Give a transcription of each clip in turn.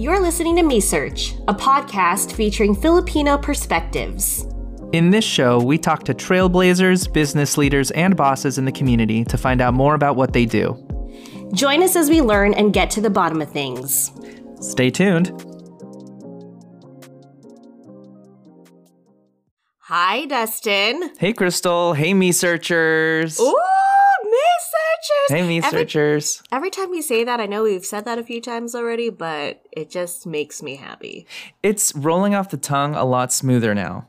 You're listening to Me Search, a podcast featuring Filipino perspectives. In this show, we talk to trailblazers, business leaders, and bosses in the community to find out more about what they do. Join us as we learn and get to the bottom of things. Stay tuned. Hi, Dustin. Hey, Crystal. Hey, me searchers. Ooh, Searchers. Hey, me Every- Every time we say that, I know we've said that a few times already, but it just makes me happy. It's rolling off the tongue a lot smoother now.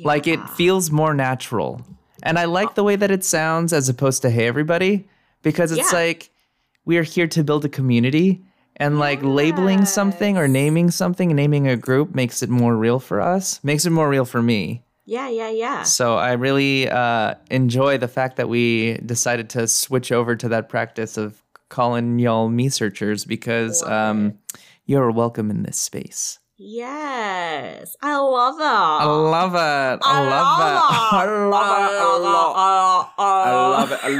Like it feels more natural. And I like the way that it sounds as opposed to hey everybody because it's Yeah. like we are here to build a community and like labeling something or naming something, naming a group makes it more real for us, makes it more real for me. Yeah, yeah, yeah. So I really uh, enjoy the fact that we decided to switch over to that practice of calling y'all me searchers because um, you're welcome in this space. Yes. I love that. I love it. I, love, it. I love it a lot. I love it a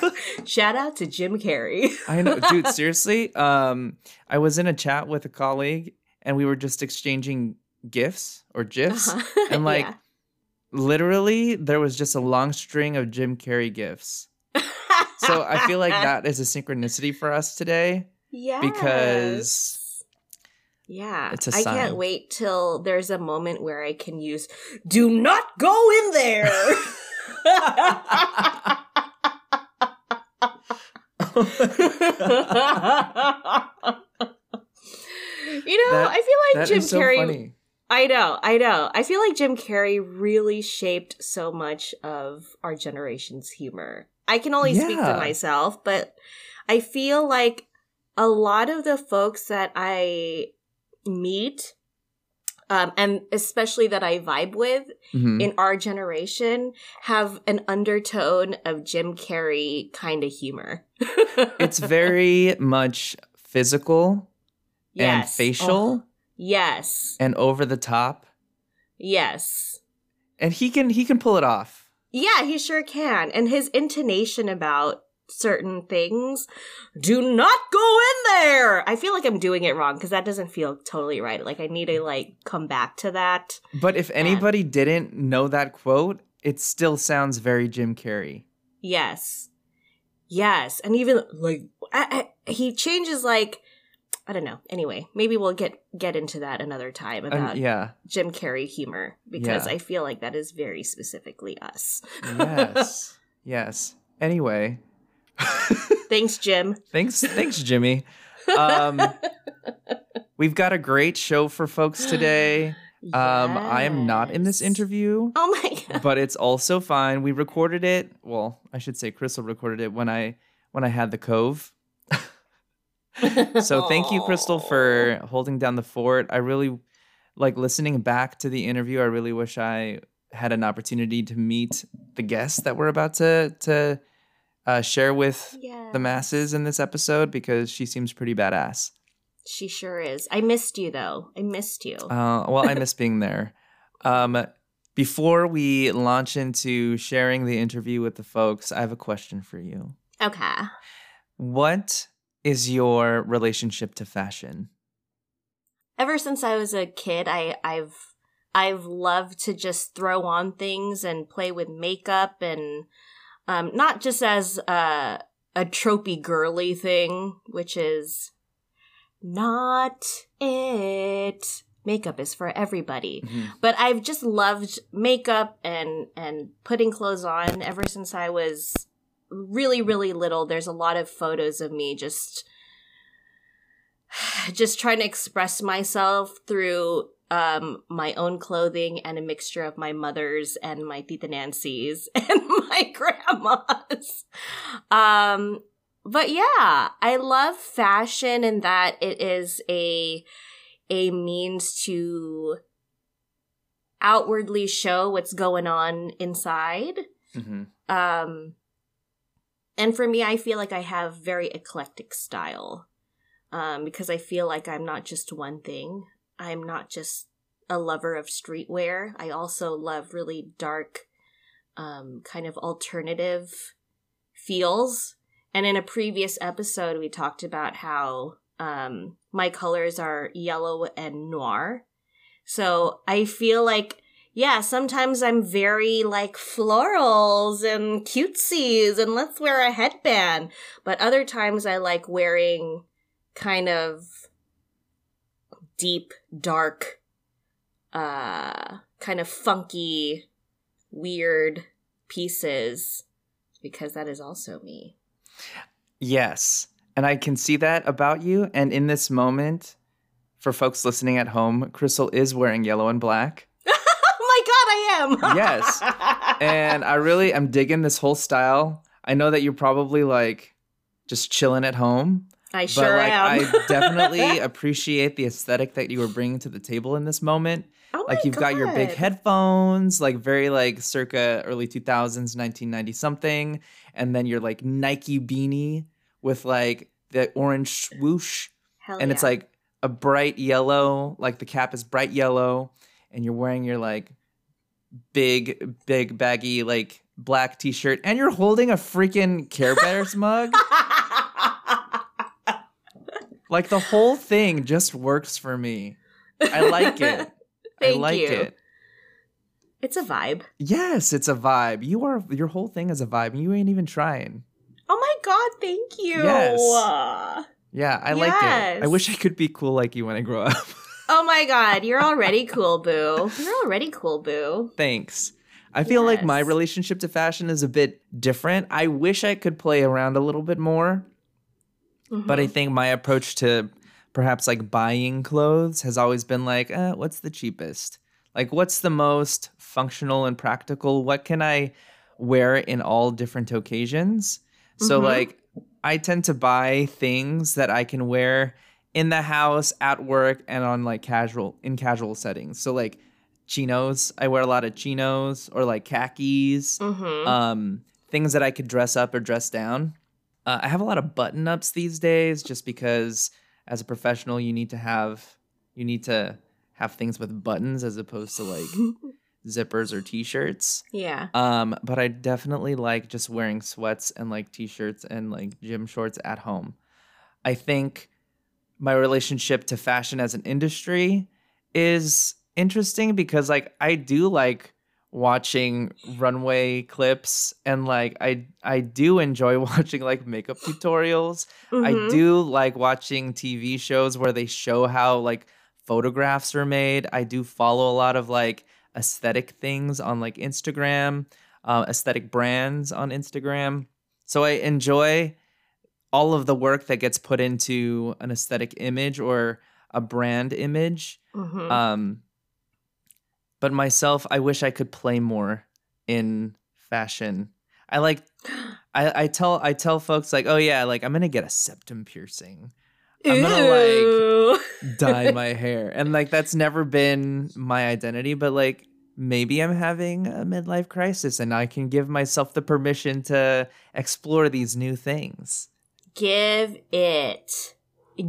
lot. Shout out to Jim Carrey. I know, dude. Seriously, um, I was in a chat with a colleague, and we were just exchanging gifs or gifs, Uh-huh. and like Yeah. literally, there was just a long string of Jim Carrey gifs. So I feel like that is a synchronicity for us today yes. because yeah, it's a I sign. I can't wait till there's a moment where I can use "Do not go in there." you know, That- I feel like Jim so Carrey. funny. I know, I know. I feel like Jim Carrey really shaped so much of our generation's humor. I can only speak to myself, but I feel like a lot of the folks that I meet, um, and especially that I vibe with Mhm. in our generation, have an undertone of Jim Carrey kind of humor. It's very much physical and Yes. facial Oh, yes. and over the top, Yes. and he can he can pull it off. Yeah, he sure can. And his intonation about certain things do not go in there. I feel like I'm doing it wrong because that doesn't feel totally right. Like I need to like come back to that. But if um, anybody didn't know that quote, it still sounds very Jim Carrey. Yes. Yes. And even like I, I, he changes like I don't know. Anyway, maybe we'll get get into that another time Um, about yeah. Jim Carrey humor because Yeah. I feel like that is very specifically us. Yes. yes. Anyway, Thanks, Jim. thanks thanks Jimmy. Um we've got a great show for folks today. Um I am not in this interview. Oh my god. but it's also fine. We recorded it. Well, I should say Crystal recorded it when I when I had the cove. so thank you, Crystal, for holding down the fort. I really like listening back to the interview. I really wish I had an opportunity to meet the guests that we're about to to uh, share with yeah. the masses in this episode because she seems pretty badass. She sure is. I missed you though. I missed you. Uh, well, I miss being there. Um, before we launch into sharing the interview with the folks, I have a question for you. okay. What is your relationship to fashion? Ever since I was a kid, I I've I've loved to just throw on things and play with makeup and um not just as a a tropey girly thing, which is not it. Makeup is for everybody. but I've just loved makeup and and putting clothes on ever since I was really really little. There's a lot of photos of me just just trying to express myself through um my own clothing and a mixture of my mother's and my Tita Nancy's and my grandma's. Um but yeah, I love fashion in that it is a a means to outwardly show what's going on inside. Mhm. Um and for me I feel like I have very eclectic style. Um because I feel like I'm not just one thing. I'm not just a lover of streetwear. I also love really dark um kind of alternative feels. And in a previous episode we talked about how um, my colors are yellow and noir. So I feel like, yeah, sometimes I'm very like florals and cutesies and let's wear a headband. But other times I like wearing kind of deep, dark, uh, kind of funky, weird pieces because that is also me. Yes. And I can see that about you. And in this moment, for folks listening at home, Crystal is wearing yellow and black. God, I am. yes. And I really am digging this whole style. I know that you're probably like just chilling at home. I sure but like am. I definitely appreciate the aesthetic that you were bringing to the table in this moment. oh like you've got your big headphones, like very like circa early 2000s, 1990 something, and then your like Nike beanie with like the orange swoosh, Hell and it's like a bright yellow, like the cap is bright yellow, and you're wearing your like big, big baggy like black t-shirt, and you're holding a freaking Care Bears mug. Like the whole thing just works for me. I like it. Thank I like you. it. It's a vibe. Yes, it's a vibe. You are your whole thing is a vibe, and you ain't even trying. Oh my god, thank you. Yes. Uh, Yeah, I like it. I wish I could be cool like you when I grow up. Oh my god, you're already cool, boo. You're already cool, boo. Thanks. I feel like my relationship to fashion is a bit different. I wish I could play around a little bit more, but I Mhm. think my approach to perhaps like buying clothes has always been like, eh, what's the cheapest? Like, what's the most functional and practical? What can I wear in all different occasions? So, Mhm. like, I tend to buy things that I can wear in the house, at work, and on like casual, in casual settings. So, like, chinos, I wear a lot of chinos or like khakis Mhm. um, things that I could dress up or dress down. Uh, I have a lot of button ups these days, just because as a professional, you need to have you need to have things with buttons as opposed to like zippers or t-shirts. yeah. Um, but I definitely like just wearing sweats and like t-shirts and like gym shorts at home. I think my relationship to fashion as an industry is interesting because like I do like watching runway clips and like I I do enjoy watching like makeup tutorials. I Mhm. do like watching TV shows where they show how like photographs are made. I do follow a lot of like aesthetic things on like Instagram, uh, aesthetic brands on Instagram. So I enjoy all of the work that gets put into an aesthetic image or a brand image. Mhm. Um, but myself, I wish I could play more in fashion. I like I, I tell I tell folks like, oh yeah, like I'm gonna get a septum piercing, I'm gonna, like, dye my hair, and like that's never been my identity. But like maybe I'm having a midlife crisis, and I can give myself the permission to explore these new things. Give it.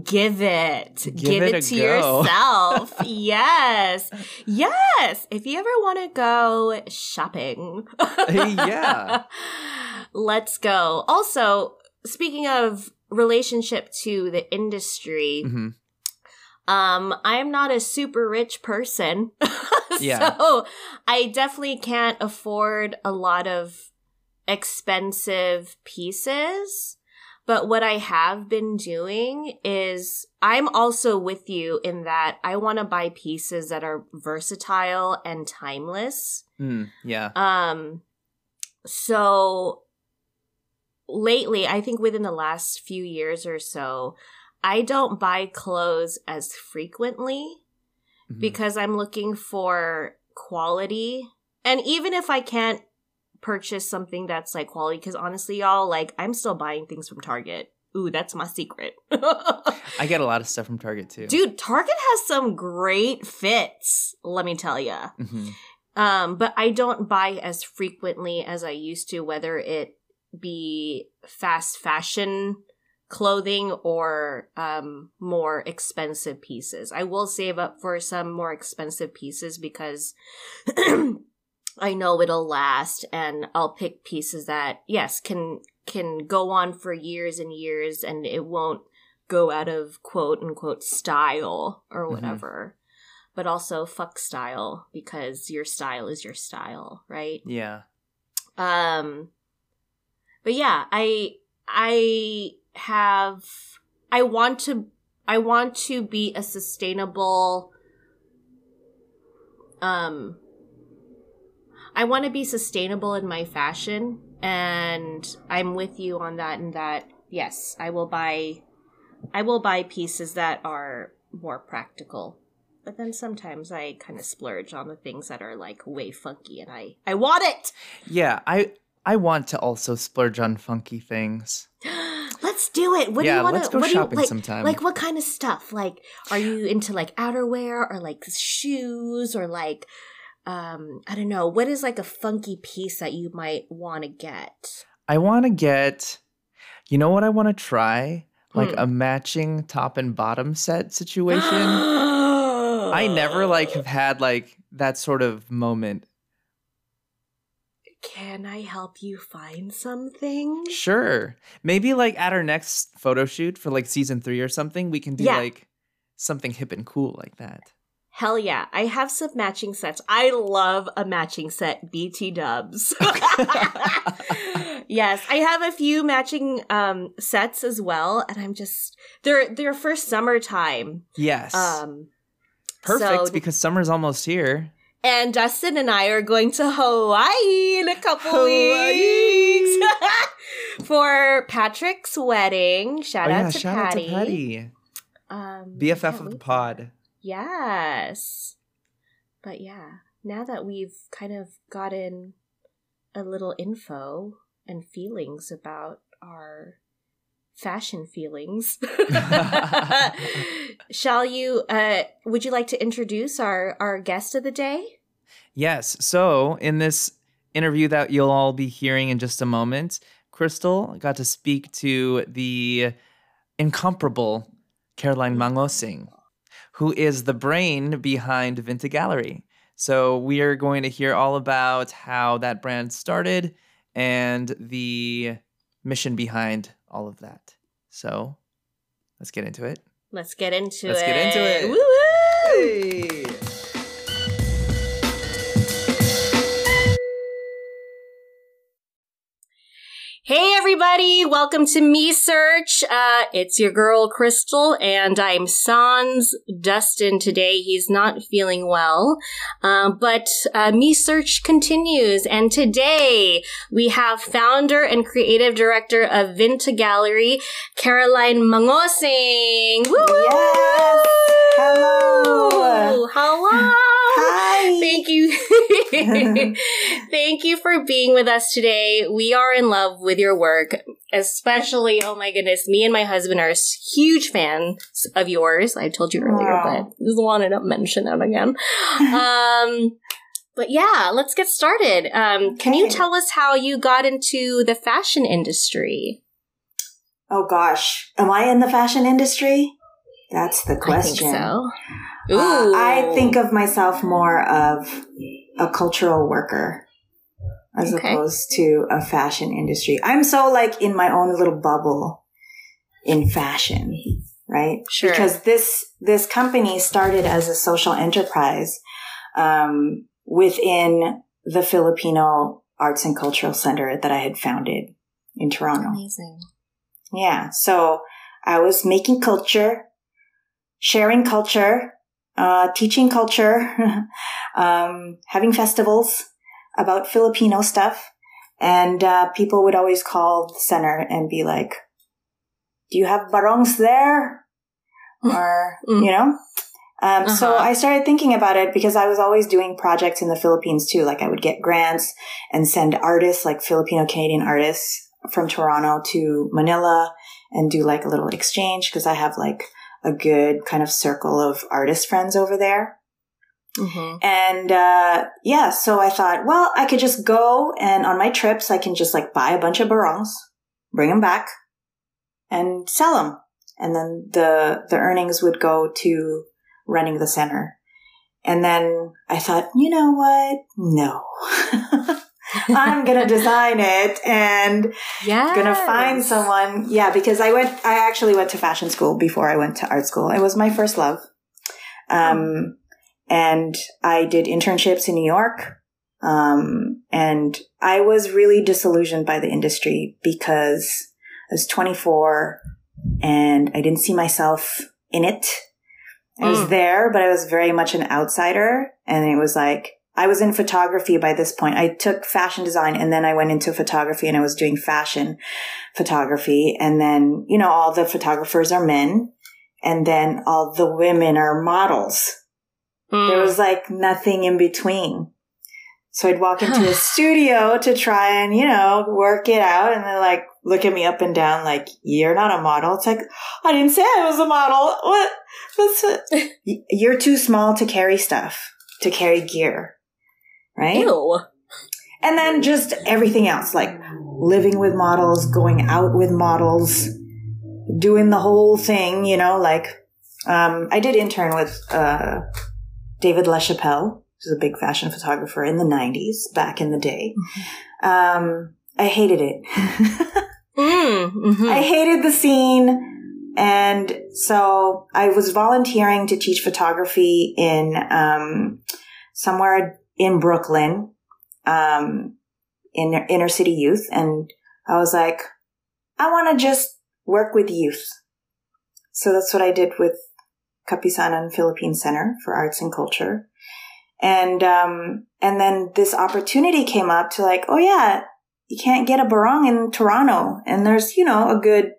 Give it. Give Give, it it, to go. yourself. yes. Yes. If you ever want to go shopping. Yeah. Let's go. Also, speaking of relationship to the industry, hmm um, I am not a super rich person. Yeah. So I definitely can't afford a lot of expensive pieces. But what I have been doing is I'm also with you in that I want to buy pieces that are versatile and timeless. Mm, yeah. Um, so lately, I think within the last few years or so, I don't buy clothes as frequently Mhm. because I'm looking for quality. And even if I can't purchase something that's like quality, because honestly, y'all, like I'm still buying things from Target. Ooh, that's my secret. I get a lot of stuff from Target too. Dude, Target has some great fits, let me tell ya. Mhm. Um, but I don't buy as frequently as I used to, whether it be fast fashion clothing or um, more expensive pieces. I will save up for some more expensive pieces because I know it'll last and I'll pick pieces that yes can can go on for years and years and it won't go out of quote unquote style or whatever. But also fuck style because your style is your style, right? Yeah. Um but yeah, I I have I want to I want to be a sustainable um I want to be sustainable in my fashion and I'm with you on that and that yes, I will buy I will buy pieces that are more practical. But then sometimes I kind of splurge on the things that are like way funky and I I want it. Yeah, I I want to also splurge on funky things. let's do it. What Yeah, do you want let's to go what do you shopping like, sometime. Like what kind of stuff? Like are you into like outerwear or like shoes or like um I don't know, what is like a funky piece that you might want to get? I want to get You know what I want to try? Like Hmm. a matching top and bottom set situation. I never like have had like that sort of moment. Can I help you find something? Sure. Maybe like at our next photo shoot for like season 3 or something, we can do Yeah. like something hip and cool like that. Hell yeah. I have some matching sets. I love a matching set, BT dubs. yes, I have a few matching um sets as well and I'm just they're they're for summertime. Yes. Um Perfect so- because summer's almost here. and Dustin and I are going to Hawaii in a couple Hawaii. weeks for Patrick's wedding. Shout oh out yeah, to shout Patty. out to Patty. Um, BFF can't of the pod. Yes. But yeah, now that we've kind of gotten a little info and feelings about our fashion feelings, shall you, uh, would you like to introduce our, our guest of the day? Yes. So, in this interview that you'll all be hearing in just a moment, Crystal got to speak to the incomparable Caroline Mangosing, who is the brain behind Vinta Gallery. So, we are going to hear all about how that brand started and the mission behind all of that. So, let's get into it. Let's get into it. Let's get into it. Woo-woo! Hey! Hey everybody, welcome to Me Search. Uh, it's your girl Crystal, and I'm Sans Dustin today. He's not feeling well, uh, but uh, Me Search continues, and today we have founder and creative director of Vinta Gallery, Caroline Mangosing. Woo! Yes! Hello! Hello! Hi! Thank you. Thank you for being with us today. We are in love with your work, especially, oh my goodness, me and my husband are huge fans of yours. I told you earlier, Wow. but just wanted to mention it again. um, but yeah, let's get started. Um, Can you tell us how you got into the fashion industry? Oh gosh, am I in the fashion industry? That's the question. I think so. Uh, I think of myself more of a cultural worker as Okay. opposed to a fashion industry. I'm so like in my own little bubble in fashion, right? Sure. Because this this company started as a social enterprise um, within the Filipino Arts and Cultural Center that I had founded in Toronto. Amazing. Yeah. So I was making culture, sharing culture, uh, teaching culture, um, having festivals about Filipino stuff. And, uh, people would always call the center and be like, do you have barongs there? Or, Mm. you know? Um, so Uh-huh. I started thinking about it because I was always doing projects in the Philippines too. Like I would get grants and send artists, like Filipino Canadian artists from Toronto to Manila and do like a little exchange because I have like a good kind of circle of artist friends over there. Hmm And uh, yeah, so I thought, well, I could just go and on my trips, I can just like buy a bunch of barongs, bring them back, and sell them, and then the the earnings would go to running the center. And then I thought, you know what? No. I'm going to design it and yeah. going to find someone. Yeah, because I went, I actually went to fashion school before I went to art school. It was my first love. Um, and I did internships in New York. Um, and I was really disillusioned by the industry because I was 24 and I didn't see myself in it. I was Mm. there, but I was very much an outsider. And it was like, I was in photography by this point. I took fashion design and then I went into photography and I was doing fashion photography. And then, you know, all the photographers are men and then all the women are models. Mm. There was like nothing in between. So I'd walk into a studio to try and, you know, work it out. And they're like, look at me up and down, like, you're not a model. It's like, I didn't say I was a model. What? What's it? You're too small to carry stuff, to carry gear. Right? Ew. And then just everything else, like living with models, going out with models, doing the whole thing, you know, like, um, I did intern with, uh, David LaChapelle, who's a big fashion photographer in the 90s, back in the day. Um, I hated it. Mm, mhm. I hated the scene. And so I was volunteering to teach photography in, um, somewhere in Brooklyn, um, in inner city youth. And I was like, I want to just work with youth. So that's what I did with Kapisanan Philippine Center for Arts and Culture. And, um, and then this opportunity came up to like, oh yeah, you can't get a barong in Toronto. And there's, you know, a good,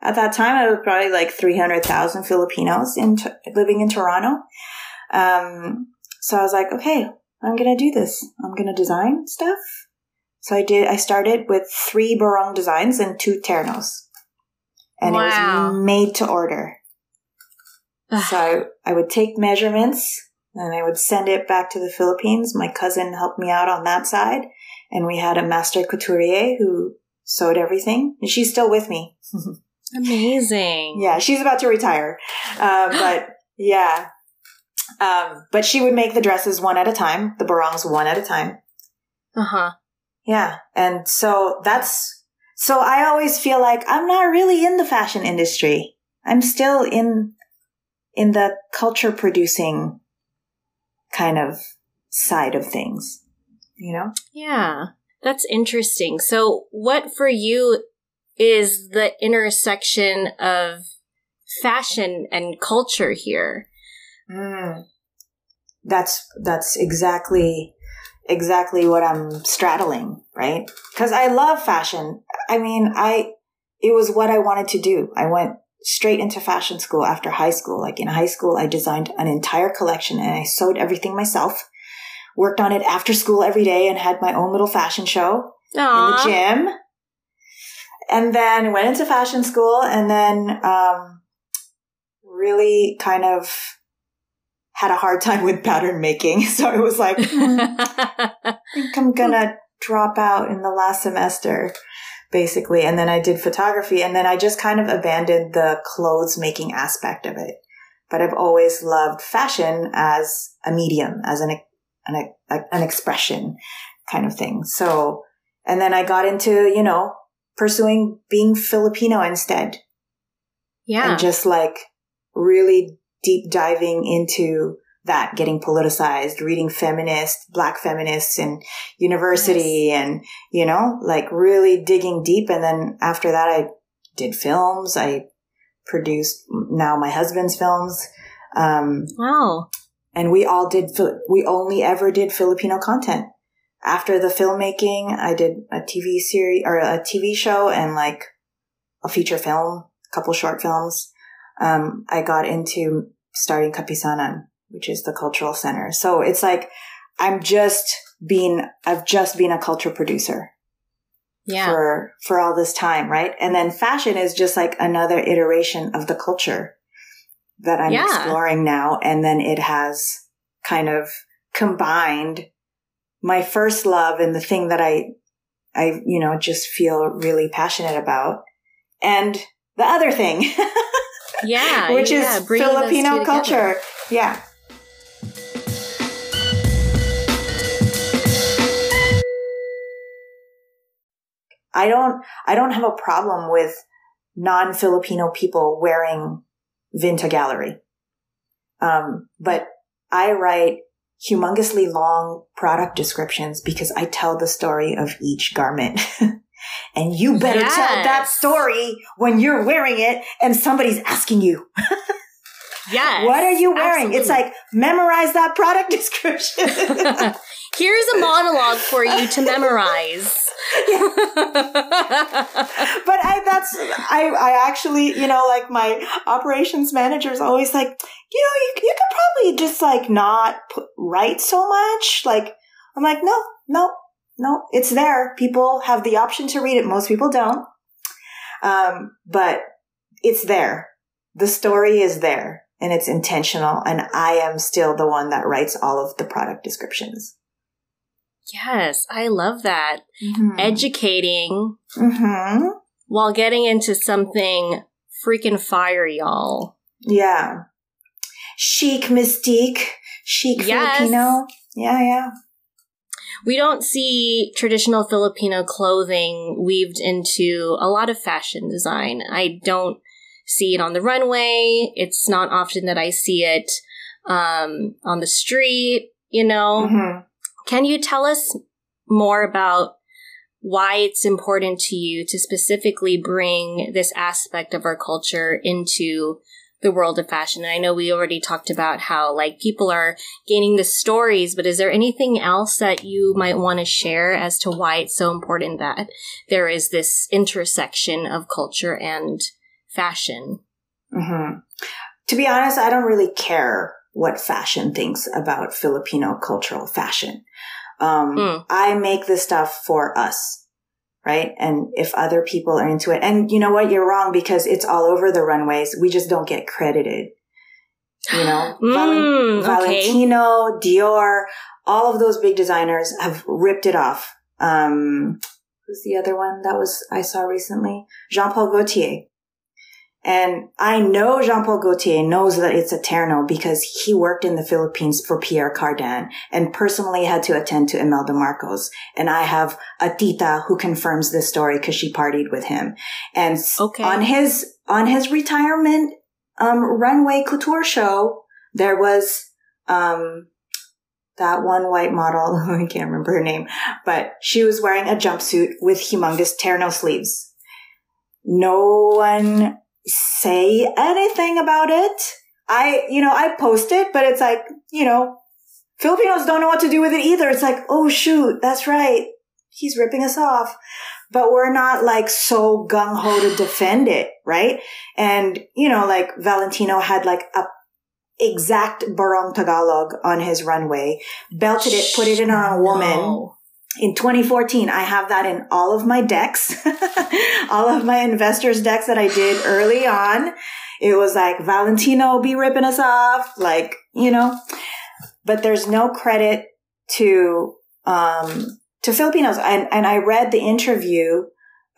at that time, it was probably like 300,000 Filipinos in, living in Toronto. Um, so I was like, okay, I'm going to do this. I'm going to design stuff. So I did, I started with three barong designs and two ternos. And it was made to order. So I, I would take measurements and I would send it back to the Philippines. My cousin helped me out on that side. And we had a master couturier who sewed everything. And she's still with me. Amazing. yeah, she's about to retire. Uh, but yeah. Um, but she would make the dresses one at a time, the barongs one at a time. Uh huh. Yeah. And so that's, so I always feel like I'm not really in the fashion industry. I'm still in, in the culture producing kind of side of things, you know? Yeah, that's interesting. So, what for you is the intersection of fashion and culture here? Mm. That's, that's exactly, exactly what I'm straddling, right? Cause I love fashion. I mean, I, it was what I wanted to do. I went straight into fashion school after high school. Like in high school, I designed an entire collection and I sewed everything myself. Worked on it after school every day and had my own little fashion show in the gym. And then went into fashion school and then um, really kind of had a hard time with pattern making. So it was like, hmm, I think I'm gonna drop out in the last semester, basically. And then I did photography and then I just kind of abandoned the clothes making aspect of it. But I've always loved fashion as a medium, as an, an, an expression kind of thing. So, and then I got into, you know, pursuing being Filipino instead yeah. and just like really deep diving into that, getting politicized, reading feminist, black feminists in university and, you know, like really digging deep. And then after that, I did films. I produced now my husband's films. Um, wow. and we all did, we only ever did Filipino content. After the filmmaking, I did a TV series or a TV show and like a feature film, a couple short films. Um, I got into starting Kapisanan, which is the cultural center. So it's like, I'm just being, I've just been a culture producer Yeah. for, for all this time, right? And then fashion is just like another iteration of the culture that I'm Yeah. exploring now. And then it has kind of combined my first love and the thing that I, I, you know, just feel really passionate about. And the other thing, yeah. which yeah, is bringing those two Filipino together. culture. Yeah. I don't, I don't have a problem with non-Filipino people wearing Vinta Gallery. Um, but I write humongously long product descriptions because I tell the story of each garment. and you better yes. tell that story when you're wearing it and somebody's asking you. Yes. What are you wearing? Absolutely. It's like memorize that product description. Here's a monologue for you to memorize. but I that's I I actually, you know, like my operations manager is always like, you know, you, you could probably just like not put, write so much. Like I'm like, no, no, no, it's there. People have the option to read it. Most people don't. Um, but it's there. The story is there and it's intentional. And I am still the one that writes all of the product descriptions. Yes, I love that. Mm-hmm. Educating mm-hmm. while getting into something freaking fire, y'all. Yeah. Chic mystique, chic yes. Filipino. Yeah, yeah. We don't see traditional Filipino clothing weaved into a lot of fashion design. I don't see it on the runway. It's not often that I see it um, on the street, you know. Mm-hmm. Can you tell us more about why it's important to you to specifically bring this aspect of our culture into the world of fashion? And I know we already talked about how like people are gaining the stories, but is there anything else that you might want to share as to why it's so important that there is this intersection of culture and fashion? Mm-hmm. To be honest, I don't really care what fashion thinks about Filipino cultural fashion. Um, mm. I make this stuff for us, right? And if other people are into it, and you know what, you're wrong because it's all over the runways. We just don't get credited. You know, mm, Valentino, Dior, all of those big designers have ripped it off. Um, who's the other one that was I saw recently? Jean Paul Gaultier. And I know Jean-Paul Gaultier knows that it's a Terno because he worked in the Philippines for Pierre Cardin and personally had to attend to Imelda Marcos. And I have a tita who confirms this story because she partied with him. And okay. on his, on his retirement, um, runway couture show, there was, um, that one white model, I can't remember her name, but she was wearing a jumpsuit with humongous Terno sleeves. No one say anything about it. I, you know, I post it, but it's like, you know, Filipinos don't know what to do with it either. It's like, oh shoot, that's right. He's ripping us off. But we're not like so gung ho to defend it, right? And, you know, like Valentino had like a exact Barong Tagalog on his runway, belted it, put it in on a woman. No in 2014, I have that in all of my decks, all of my investors decks that I did early on. It was like Valentino be ripping us off, like, you know, but there's no credit to, um, to Filipinos. And, and I read the interview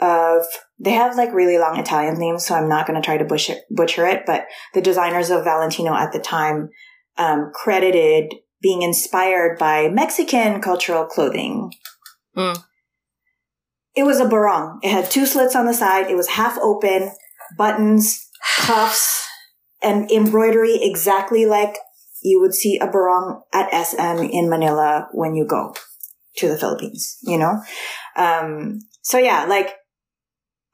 of, they have like really long Italian names, so I'm not going to try to butcher, butcher it, but the designers of Valentino at the time, um, credited being inspired by Mexican cultural clothing. Mm. It was a barong. It had two slits on the side. It was half open, buttons, cuffs, and embroidery exactly like you would see a barong at SM in Manila when you go to the Philippines, you know? Um, so yeah, like,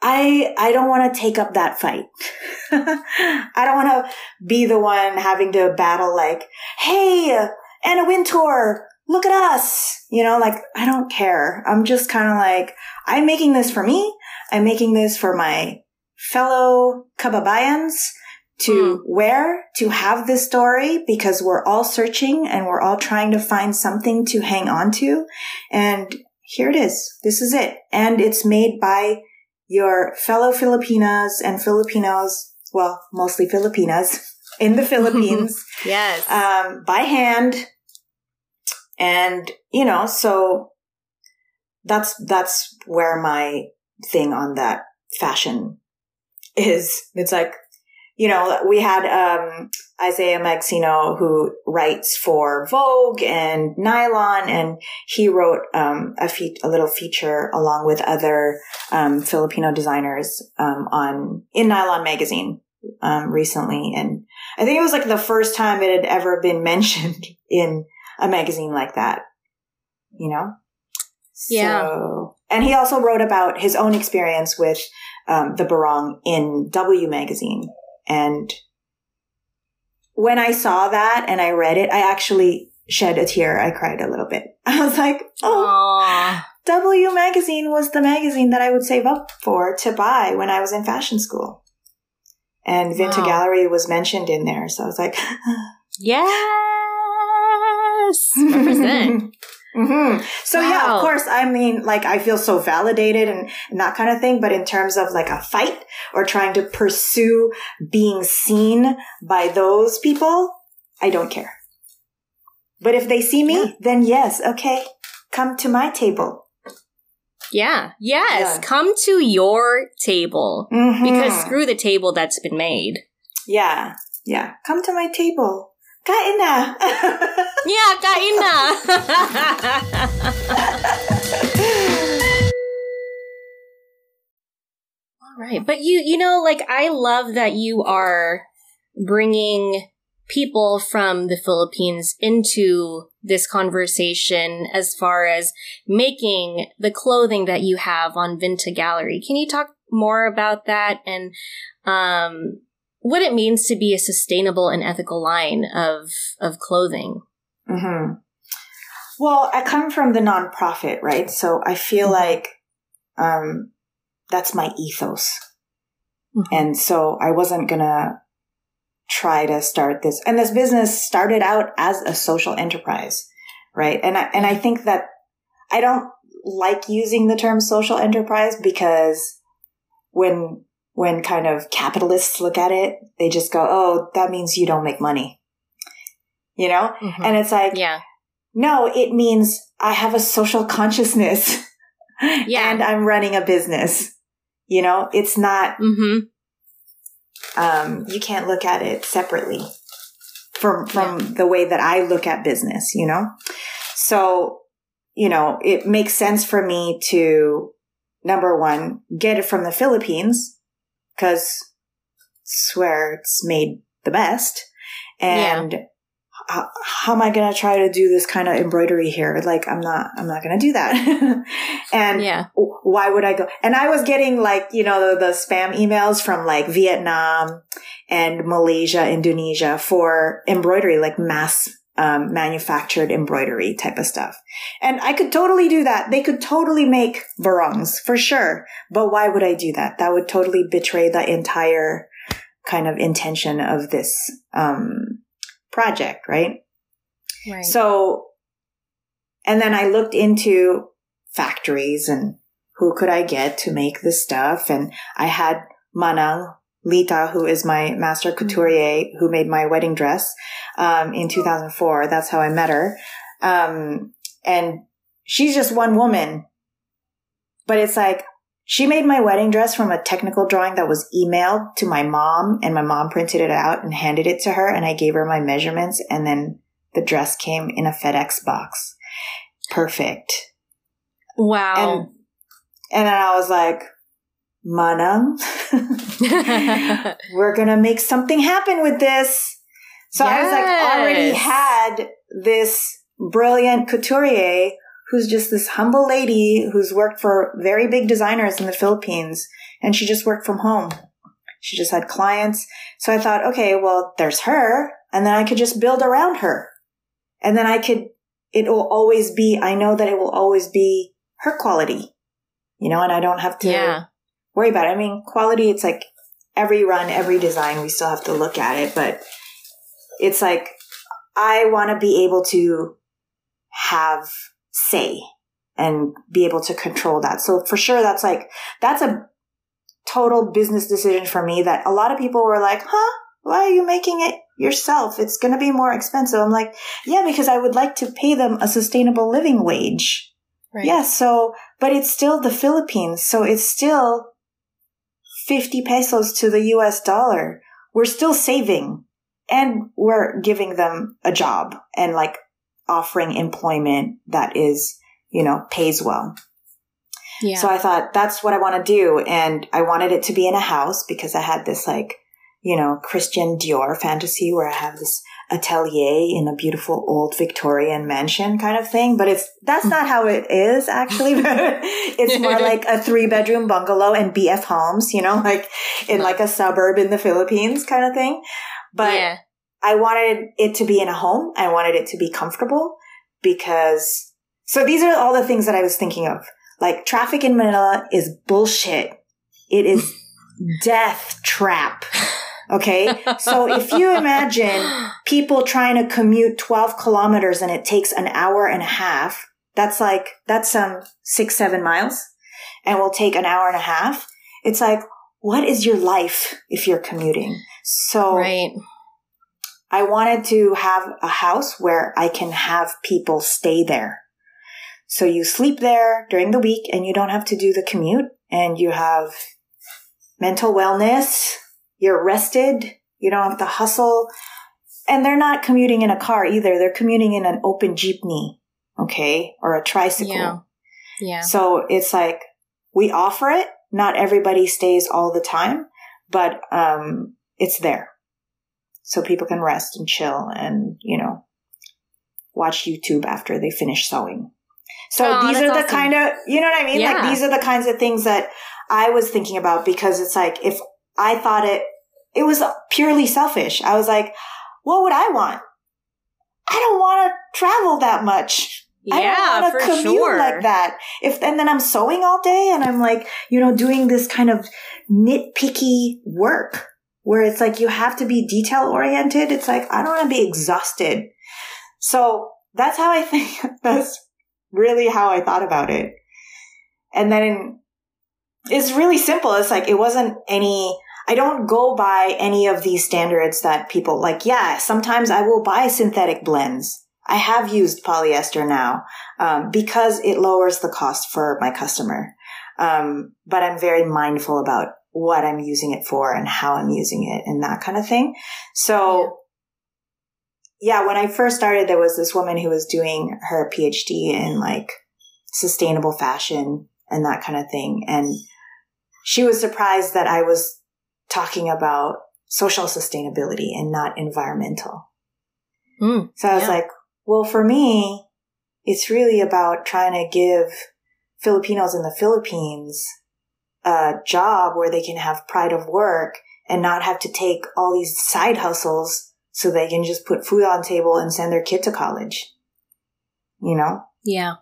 I, I don't want to take up that fight. I don't want to be the one having to battle like, Hey, Anna Wintour, look at us. You know, like, I don't care. I'm just kind of like, I'm making this for me. I'm making this for my fellow kababayans to mm. wear, to have this story because we're all searching and we're all trying to find something to hang on to. And here it is. This is it. And it's made by your fellow Filipinas and Filipinos. Well, mostly Filipinas in the Philippines. yes. Um, by hand. And, you know, so that's, that's where my thing on that fashion is. It's like, you know, we had um, Isaiah Magsino who writes for Vogue and Nylon, and he wrote um, a, fe- a little feature along with other um, Filipino designers um, on in Nylon magazine um, recently, and I think it was like the first time it had ever been mentioned in a magazine like that. You know, Yeah. So, and he also wrote about his own experience with um, the barong in W magazine. And when I saw that and I read it, I actually shed a tear. I cried a little bit. I was like, oh, Aw. W magazine was the magazine that I would save up for to buy when I was in fashion school. And Vinta Wow. Gallery was mentioned in there. So I was like, Yes. Represent. hmm So yeah, of course. I mean, like I feel so validated and, and that kind of thing. But in terms of like a fight or trying to pursue being seen by those people, I don't care. But if they see me, Yeah. then yes, okay, come to my table. Yeah. Yes. Yeah. Come to your table. Mhm. Because screw the table that's been made. yeah, yeah, come to my table. Kain na. Yeah, kain na. All right, but you you know like I love that you are bringing people from the Philippines into this conversation as far as making the clothing that you have on Vinta Gallery. Can you talk more about that and um what it means to be a sustainable and ethical line of of clothing? hmm Well, I come from the nonprofit, right? So I feel Mhm. like um, that's my ethos. Mhm. And so I wasn't going to try to start this. And this business started out as a social enterprise, right? And I, and I think that I don't like using the term social enterprise because when when kind of capitalists look at it, they just go, "Oh, that means you don't make money." You know? Mhm. And it's like, yeah. no, it means I have a social consciousness. Yeah. And I'm running a business. You know, it's not, Mm-hmm. Um, you can't look at it separately from, from the way that I look at business, you know? So, you know, it makes sense for me to, number one, get it from the Philippines because swear it's made the best. And how, how am I going to try to do this kind of embroidery here? Like, I'm not, I'm not going to do that. and Yeah. why would I go? And I was getting like, you know, the, the spam emails from like Vietnam and Malaysia, Indonesia for embroidery, like mass um, manufactured embroidery type of stuff. And I could totally do that. They could totally make barongs for sure. But why would I do that? That would totally betray the entire kind of intention of this um, project, right? Right. So, and then I looked into factories and who could I get to make this stuff. And I had Manang Lita, who is my master couturier, who made my wedding dress um, in 2004. That's how I met her. Um, and she's just one woman. But it's like, she made my wedding dress from a technical drawing that was emailed to my mom, and my mom printed it out and handed it to her, and I gave her my measurements, and then the dress came in a FedEx box. Perfect. wow. And and then I was like, Manang, we're gonna make something happen with this. So I was like, already had this brilliant couturier who's just this humble lady who's worked for very big designers in the Philippines, and she just worked from home. She just had clients. So I thought, okay, well, there's her, and then I could just build around her. And then I could, it will always be, I know that it will always be her quality, you know, and I don't have to yeah. worry about it. I mean, quality, it's like every run, every design, we still have to look at it, but it's like, I want to be able to have say and be able to control that. So for sure, that's like, that's a total business decision for me that a lot of people were like, huh? Why are you making it yourself? It's going to be more expensive. I'm like, yeah, because I would like to pay them a sustainable living wage. Right. Yeah, so, but it's still the Philippines, so it's still 50 pesos to the US dollar. we're still saving and we're giving them a job and like offering employment that is, you know, pays well. Yeah. So I thought that's what I want to do. And I wanted it to be in a house because I had this like, you know, Christian Dior fantasy where I have this atelier in a beautiful old Victorian mansion kind of thing. But it's, that's not how it is actually. it's more like a three bedroom bungalow and BF homes, you know, like in like a suburb in the Philippines kind of thing. But yeah. I wanted it to be in a home. I wanted it to be comfortable because, so these are all the things that I was thinking of. Like traffic in Manila is bullshit. It is death trap. Okay. So if you imagine people trying to commute 12 kilometers and it takes an hour and a half, that's like, that's um six, seven miles and will take an hour and a half. It's like, what is your life if you're commuting? So Right. I wanted to have a house where I can have people stay there. So you sleep there during the week and you don't have to do the commute and you have mental wellness. You're rested. You don't have to hustle. And they're not commuting in a car either. They're commuting in an open jeepney. Okay. Or a tricycle. Yeah. Yeah. So it's like we offer it. Not everybody stays all the time, but um, it's there. So people can rest and chill and, you know, watch YouTube after they finish sewing. So Oh, these are the awesome. kind of, you know what I mean? Like these are the kinds of things that I was thinking about because it's like if I thought it, it was purely selfish. I was like, what would I want? I don't want to travel that much. I yeah, don't want for to commute sure. like that. If and then I'm sewing all day and I'm like, you know, doing this kind of nitpicky work where it's like you have to be detail oriented. It's like I don't want to be exhausted. So that's how I think. That's really how I thought about it. And then it's really simple. It's like it wasn't any. I don't go by any of these standards that people like. Yeah, sometimes I will buy synthetic blends. I have used polyester now um, because it lowers the cost for my customer. Um, but I'm very mindful about what I'm using it for and how I'm using it and that kind of thing. So, yeah, when I first started, there was this woman who was doing her PhD in like sustainable fashion and that kind of thing. And she was surprised that I was talking about social sustainability and not environmental. Mm, So I was Yeah. like, well, for me, it's really about trying to give Filipinos in the Philippines a job where they can have pride of work and not have to take all these side hustles so they can just put food on table and send their kid to college. You know? yeah.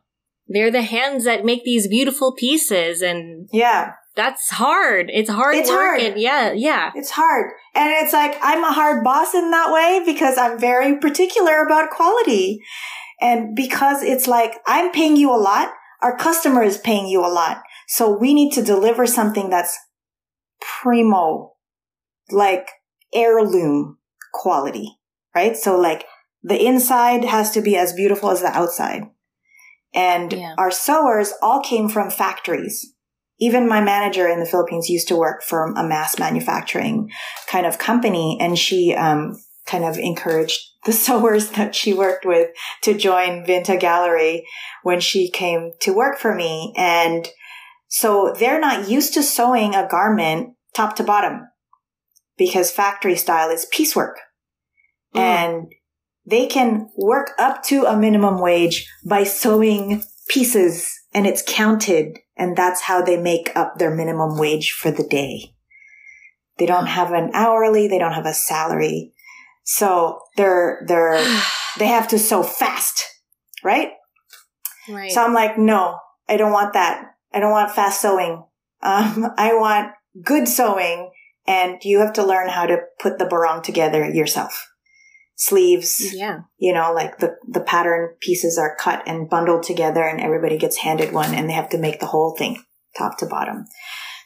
They're the hands that make these beautiful pieces and Yeah. that's hard. It's hard It's work hard. and yeah, yeah. It's hard. And it's like, I'm a hard boss in that way because I'm very particular about quality. And because it's like, I'm paying you a lot, our customer is paying you a lot. So we need to deliver something that's primo, like heirloom quality, right? So like the inside has to be as beautiful as the outside. And Yeah. our sewers all came from factories. Even my manager in the Philippines used to work for a mass manufacturing kind of company, and she um, kind of encouraged the sewers that she worked with to join Vinta Gallery when she came to work for me. And so they're not used to sewing a garment top to bottom because factory style is piecework. Mm. And they can work up to a minimum wage by sewing pieces and it's counted and that's how they make up their minimum wage for the day. They don't have an hourly, they don't have a salary. So they're, they're, they have to sew fast, right? right. So I'm like, no, I don't want that. I don't want fast sewing. Um, I want good sewing and you have to learn how to put the barong together yourself. Sleeves, yeah. you know, like the, the pattern pieces are cut and bundled together and everybody gets handed one and they have to make the whole thing top to bottom.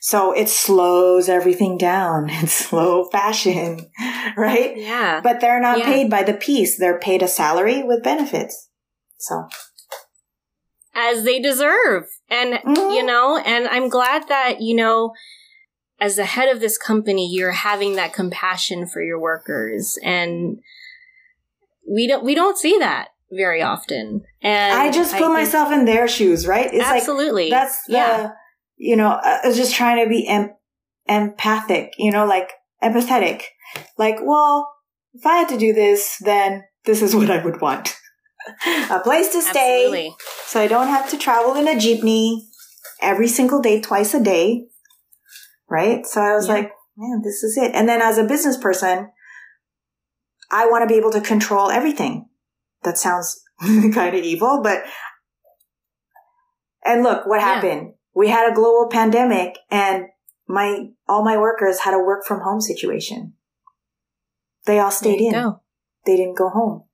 So it slows everything down. It's slow fashion, right? Yeah. But they're not Yeah. paid by the piece. They're paid a salary with benefits. So as they deserve. And, Mhm. you know, and I'm glad that, you know, as the head of this company, you're having that compassion for your workers and we don't we don't see that very often. And I just put think- myself in their shoes, right? It's absolutely. like that's the yeah. you know, I was just trying to be em- empathic, you know, like empathetic. Like, well, if I had to do this, then this is what I would want. A place to stay, Absolutely. so I don't have to travel in a jeepney every single day, twice a day. Right? So I was Yeah. like, man, this is it. And then as a business person, I want to be able to control everything. That sounds kind of evil, but and look what Yeah. happened. We had a global pandemic and my all my workers had a work from home situation. They all stayed in. go. They didn't go home.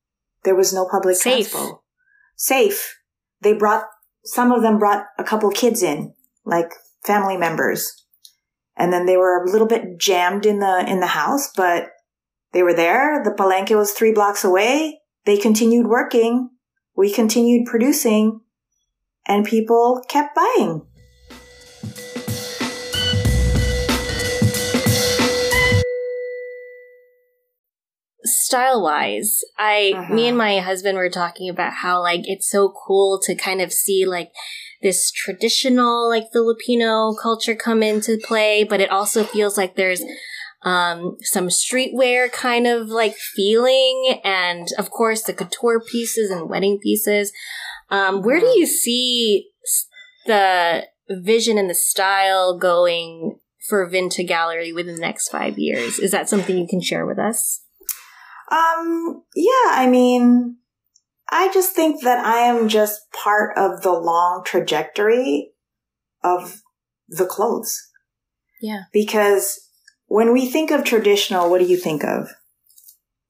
There was no public Safe. transport. Safe. They brought some of them brought a couple kids in, like family members. And then they were a little bit jammed in the in the house, but they were there. The palenque was 3 blocks away. They continued working. We continued producing and people kept buying. Style wise i Uh-huh. me and my husband were talking about how like it's so cool to kind of see like this traditional like filipino culture come into play but it also feels like there's um some streetwear kind of like feeling and of course the couture pieces and wedding pieces um where do Mhm. you see the vision and the style going for vinta gallery within the next five years is that something you can share with us Um, yeah, I mean, I just think that I am just part of the long trajectory of the clothes. Yeah. Because when we think of traditional, what do you think of?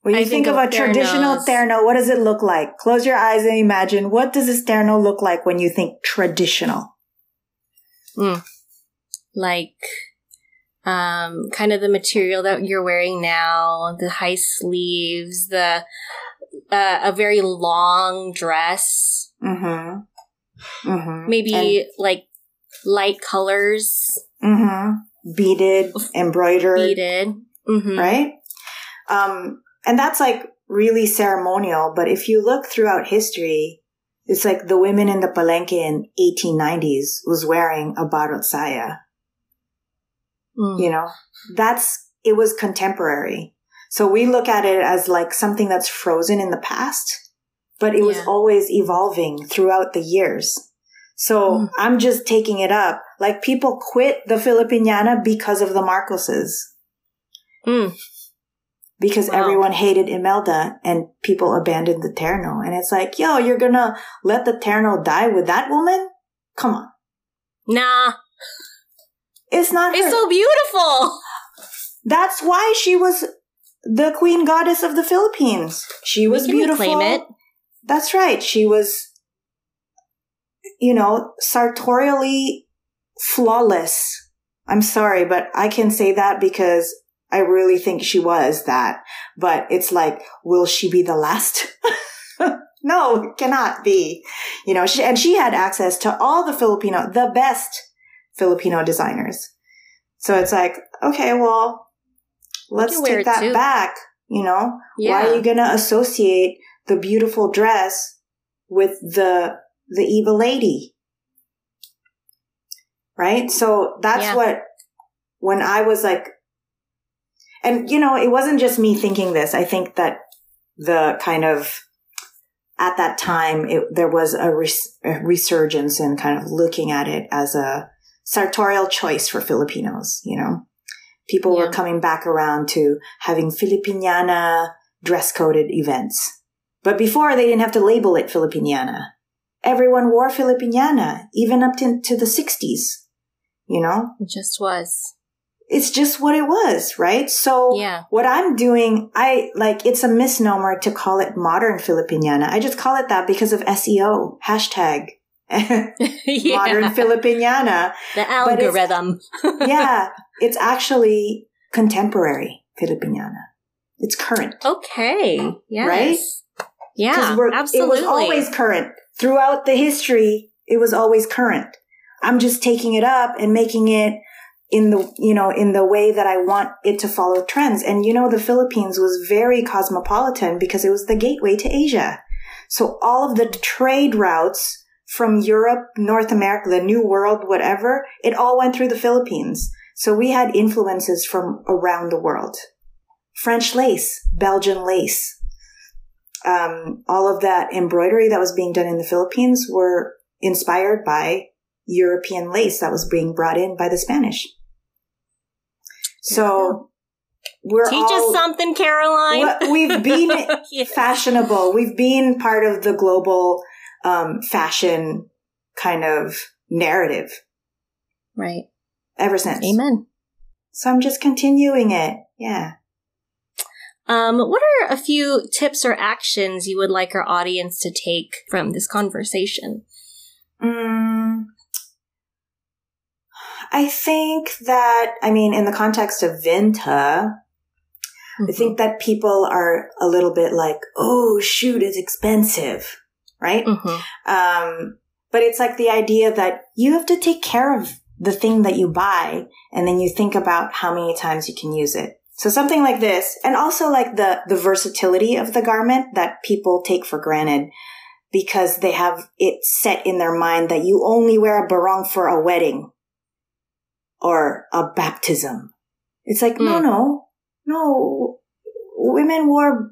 When you think, think of, of a traditional ternos. terno, what does it look like? Close your eyes and imagine what does this terno look like when you think traditional? like um kind of the material that you're wearing now the high sleeves the uh, a very long dress Mm-hmm. Mm-hmm. maybe like light colors mm-hmm. Beaded, embroidered. beaded mm-hmm. right? Um, and that's like really ceremonial. But if you look throughout history, it's like the women in the palenque in 1890s was wearing a baro't saya. Mm. You know, that's it was contemporary. So we look at it as like something that's frozen in the past, but it was always evolving throughout the years. So Mm. I'm just taking it up. Like people quit the Filipiniana because of the Marcoses Mm. because Wow. everyone hated Imelda and people abandoned the Terno. And it's like, yo, you're gonna let the Terno die with that woman? Come on. nah It's not her. it's so beautiful That's why she was the queen goddess of the Philippines. She was beautiful. it. That's right. She was, you know, sartorially flawless. I'm sorry, but I can say that because I really think she was that. But it's like, will she be the last? no, cannot be. You know, she, and she had access to all the Filipino, the best Filipino designers. So it's like, okay, well, let's take that too. back. You know, yeah why are you going to associate the beautiful dress with the the evil lady? Right? So that's Yeah. what when I was like and you know, it wasn't just me thinking this. I think that the kind of at that time it, there was a, res- a resurgence in kind of looking at it as a sartorial choice for Filipinos, you know. People were coming back around to having Filipiniana dress coded events. But before they didn't have to label it Filipiniana. Everyone wore Filipiniana, even up to, to the 60s. You know? it just was It's just what it was, right? So yeah what I'm doing, I like it's a misnomer to call it modern Filipiniana. I just call it that because of SEO. Hashtag yeah modern Filipiniana. the but it's- algorithm yeah, it's actually contemporary Filipiniana. It's current. okay yes Right? yeah absolutely It was always current. Throughout the history, it was always current. I'm just taking it up and making it in the, you know, in the way that I want it to follow trends. And you know, the Philippines was very cosmopolitan because it was the gateway to Asia. So all of the trade routes from Europe, North America, the New World, whatever, it all went through the Philippines. So we had influences from around the world. French lace, Belgian lace, um, all of that embroidery that was being done in the Philippines were inspired by European lace that was being brought in by the Spanish. So we're Teach all, us something, Caroline. We've been Yeah. fashionable. We've been part of the global um, fashion kind of narrative Right. ever since. Amen. So I'm just continuing it. Yeah. Um, what are a few tips or actions you would like our audience to take from this conversation? Mm, I think that, I mean, in the context of Vinta, I think that people are a little bit like, oh, shoot, it's expensive, right? Mhm. Um, but it's like the idea that you have to take care of the thing that you buy and then you think about how many times you can use it. So something like this and also like the, the versatility of the garment that people take for granted because they have it set in their mind that you only wear a barong for a wedding or a baptism. It's like, no, Mm. no, no. Women wore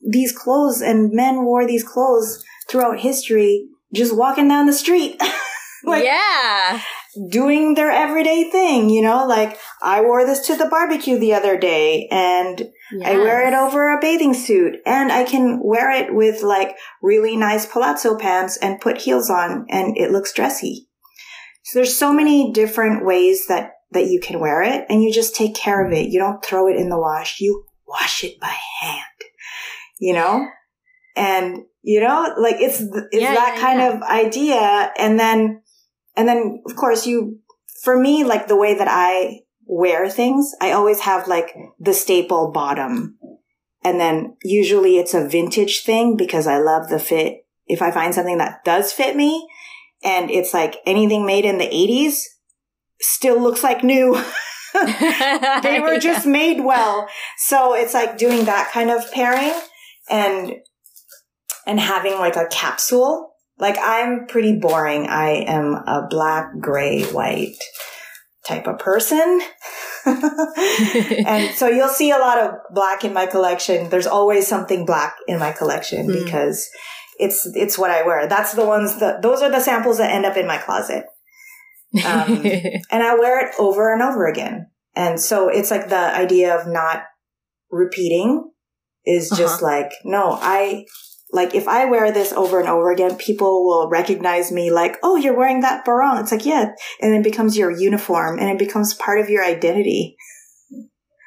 these clothes and men wore these clothes throughout history, just walking down the street. like yeah. doing their everyday thing, you know, like I wore this to the barbecue the other day and I wear it over a bathing suit and I can wear it with like really nice palazzo pants and put heels on and it looks dressy. So there's so many different ways that, that you can wear it and you just take care of it. You don't throw it in the wash. You wash it by hand, you know? And, you know, like it's, it's Yeah, that yeah, kind yeah. of idea. And then, and then of course you, for me, like the way that I wear things, I always have like the staple bottom. And then usually it's a vintage thing because I love the fit. If I find something that does fit me and it's like anything made in the 80s still looks like new. they were just made well. So it's like doing that kind of pairing and and having like a capsule. Like I'm pretty boring. I am a black, gray, white type of person. and so you'll see a lot of black in my collection. There's always something black in my collection Mm. because it's it's what I wear. That's the ones that those are the samples that end up in my closet. Um, and I wear it over and over again. And so it's like the idea of not repeating is just like, no, I like if I wear this over and over again, people will recognize me like, oh, you're wearing that barong. It's like, yeah. And it becomes your uniform and it becomes part of your identity.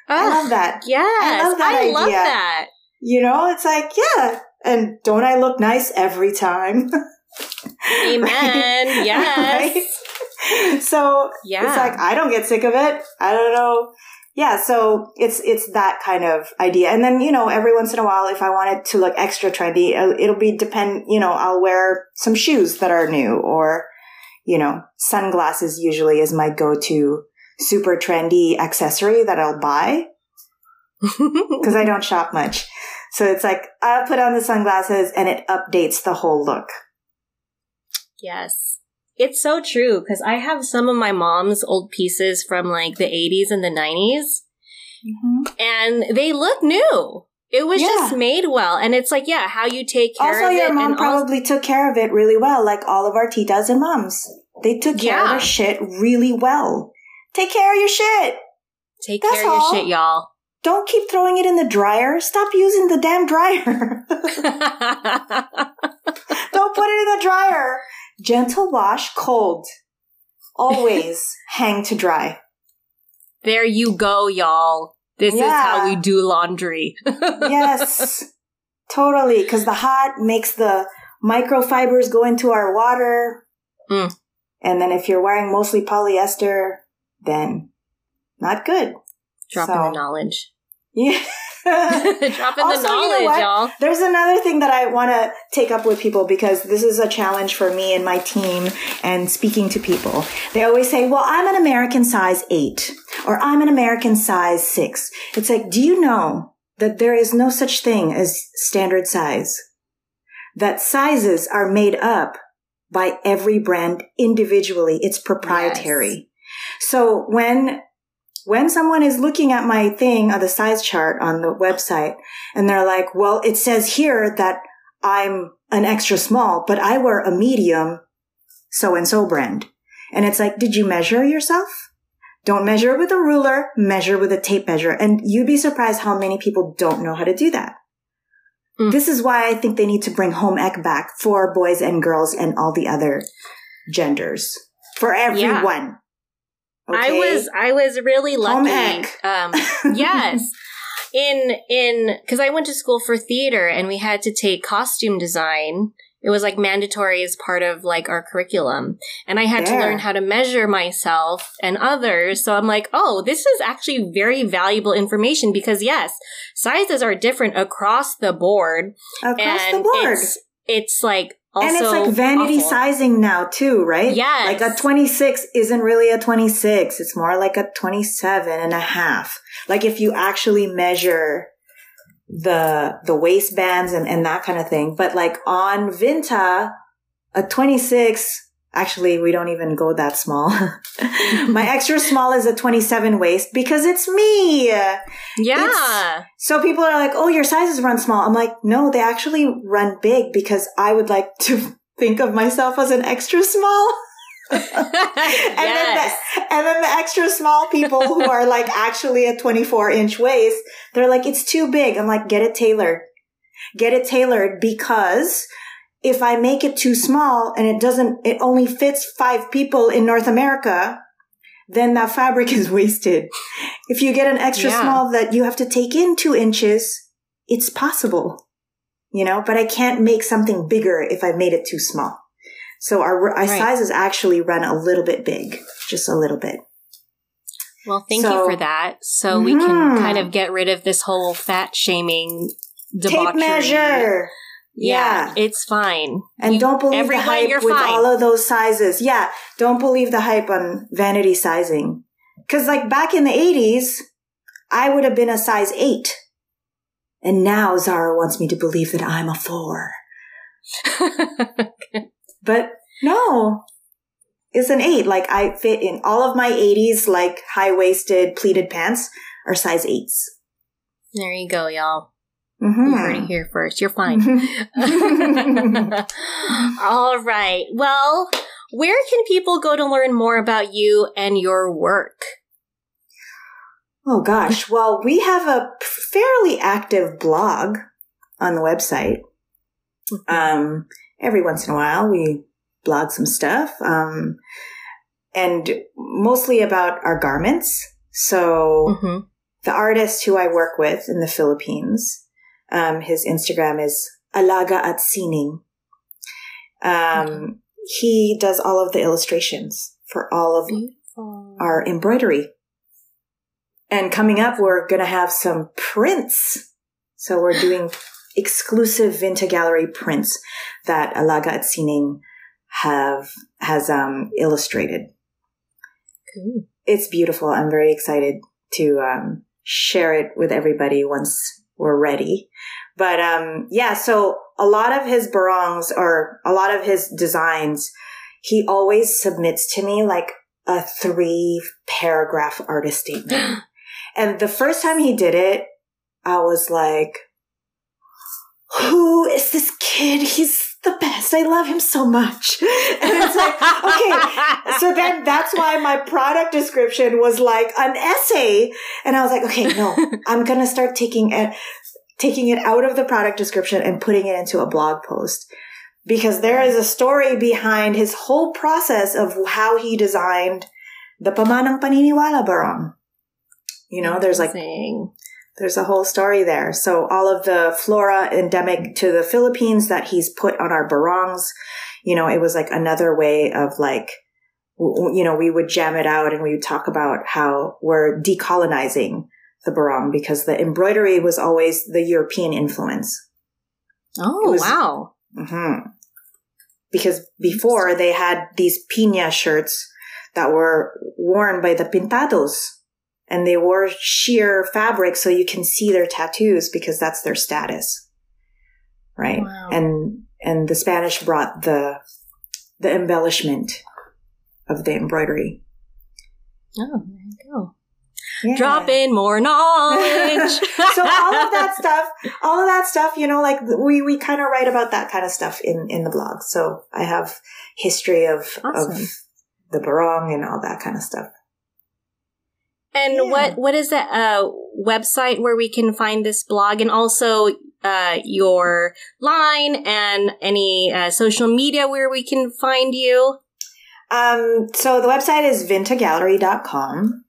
I Ah, love that. yes, love that I love that. You know, it's like, yeah. And don't I look nice every time? Amen. Yes. Right? So Yeah. it's like I don't get sick of it. I don't know. Yeah, so it's it's that kind of idea. And then, you know, every once in a while if I want it to look extra trendy, it'll, it'll be depend, you know, I'll wear some shoes that are new or you know, sunglasses usually is my go-to super trendy accessory that I'll buy because I don't shop much. So it's like I'll put on the sunglasses and it updates the whole look. Yes. It's so true because I have some of my mom's old pieces from like the 80s and the 90s mm-hmm. and they look new. It was Yeah. just made well. And it's like, yeah, how you take care Also, of your it. mom and also- probably took care of it really well, like all of our titas and moms. They took care of Yeah. their shit really well. Take care of your shit. take that's care of your all. shit, y'all. Don't keep throwing it in the dryer. Stop using the damn dryer. Don't put it in the dryer. Gentle wash, cold. Always hang to dry. there you go, y'all. This is how we do laundry. Yes, totally. Because the hot makes the microfibers go into our water. Mm. And then if you're wearing mostly polyester, then not good. Dropping So- the knowledge. Yeah. Dropping the Also, you know y'all. There's another thing that I want to take up with people because this is a challenge for me and my team and speaking to people. They always say, well, I'm an American size eight or I'm an American size six. It's like, do you know that there is no such thing as standard size? That sizes are made up by every brand individually. It's proprietary. So when when someone is looking at my thing on the size chart on the website and they're like, well, it says here that I'm an extra small, but I wear a medium so and so brand. And it's like, did you measure yourself? Don't measure with a ruler, measure with a tape measure. And you'd be surprised how many people don't know how to do that. Mm. This is why I think they need to bring home ec back for boys and girls and all the other genders for everyone. I Okay? was I was really lucky. Um, yes, in in because I went to school for theater and we had to take costume design. It was like mandatory as part of like our curriculum, and I had to learn how to measure myself and others. So I'm like, oh, this is actually very valuable information because yes, sizes are different across the board, across and the board. it's it's like and it's like vanity awful. sizing now too, right? Yes. Like a 26 isn't really a 26. It's more like a 27 and a half. Like if you actually measure the, the waistbands and, and that kind of thing. But like on Vinta, a 26, actually we don't even go that small. My extra small is a 27 waist because it's me. Yeah. So people are like, "Oh, your sizes run small." I'm like, "No, they actually run big because I would like to think of myself as an extra small." and then yes. the, and then the extra small people who are like actually a 24 inch waist, they're like, "It's too big." I'm like, "Get it tailored. Get it tailored because if I make it too small and it doesn't it only fits 5 people in North America, then that fabric is wasted. If you get an extra Yeah. small that you have to take in two inches, it's possible, you know, but I can't make something bigger if I made it too small. So our, our Right. sizes actually run a little bit big, just a little bit. Well, thank So- you for that. So we can Mhm. kind of get rid of this whole fat shaming debauchery. Tape measure. Yeah, Yeah. it's fine. And You- don't believe the hype with fine. all of those sizes. Yeah. Don't believe the hype on vanity sizing. Cause like back in the eighties, I would have been a size eight. And now Zara wants me to believe that I'm a four. But no, it's an eight. Like I fit in all of my 80s, like high waisted pleated pants are size eights. there you go, y'all. Mm-hmm. You heard it here first. You're fine. All right. Well, where can people go to learn more about you and your work? oh gosh. Well, we have a fairly active blog on the website. Um, every once in a while we blog some stuff. Um, and mostly about our garments. So hmm the artist who I work with in the Philippines, um, his Instagram is Alaga at Sining. Um, he does all of the illustrations for all of Beautiful. our embroidery. And coming up, we're going to have some prints. So we're doing exclusive Vinta Gallery prints that Alaga at Sining have, has, um, illustrated Cool. it's beautiful. I'm very excited to um, share it with everybody once we're ready. But um, yeah, so a lot of his barongs or a lot of his designs, he always submits to me like a three paragraph artist statement. and the first time he did it, I was like, who is this kid? He's the best. I love him so much. And it's like, okay, so then that's why my product description was like an essay. And I was like, okay, no, I'm going to start taking it, taking it out of the product description and putting it into a blog post because there is a story behind his whole process of how he designed the Pamanang Paniniwala Barong. You know, there's like Amazing. There's a whole story there. So all of the flora endemic to the Philippines that he's put on our barongs, you know, it was like another way of like, you know, we would jam it out and we would talk about how we're decolonizing the barong because the embroidery was always the European influence. Oh, was- wow. hmm Because before they had these piña shirts that were worn by the pintados and they wore sheer fabric so you can see their tattoos because that's their status. Right. Wow. And, and the Spanish brought the, the embellishment of the embroidery. Oh, there you go. Yeah. Drop in more knowledge. so all of that stuff, all of that stuff, you know, like we, we kind of write about that kind of stuff in, in the blog. So I have history of, Awesome. of the barong and all that kind of stuff. And Yeah. what what is the uh, website where we can find this blog, and also uh, your line and any uh, social media where we can find you? Um, so the website is vintagallery.com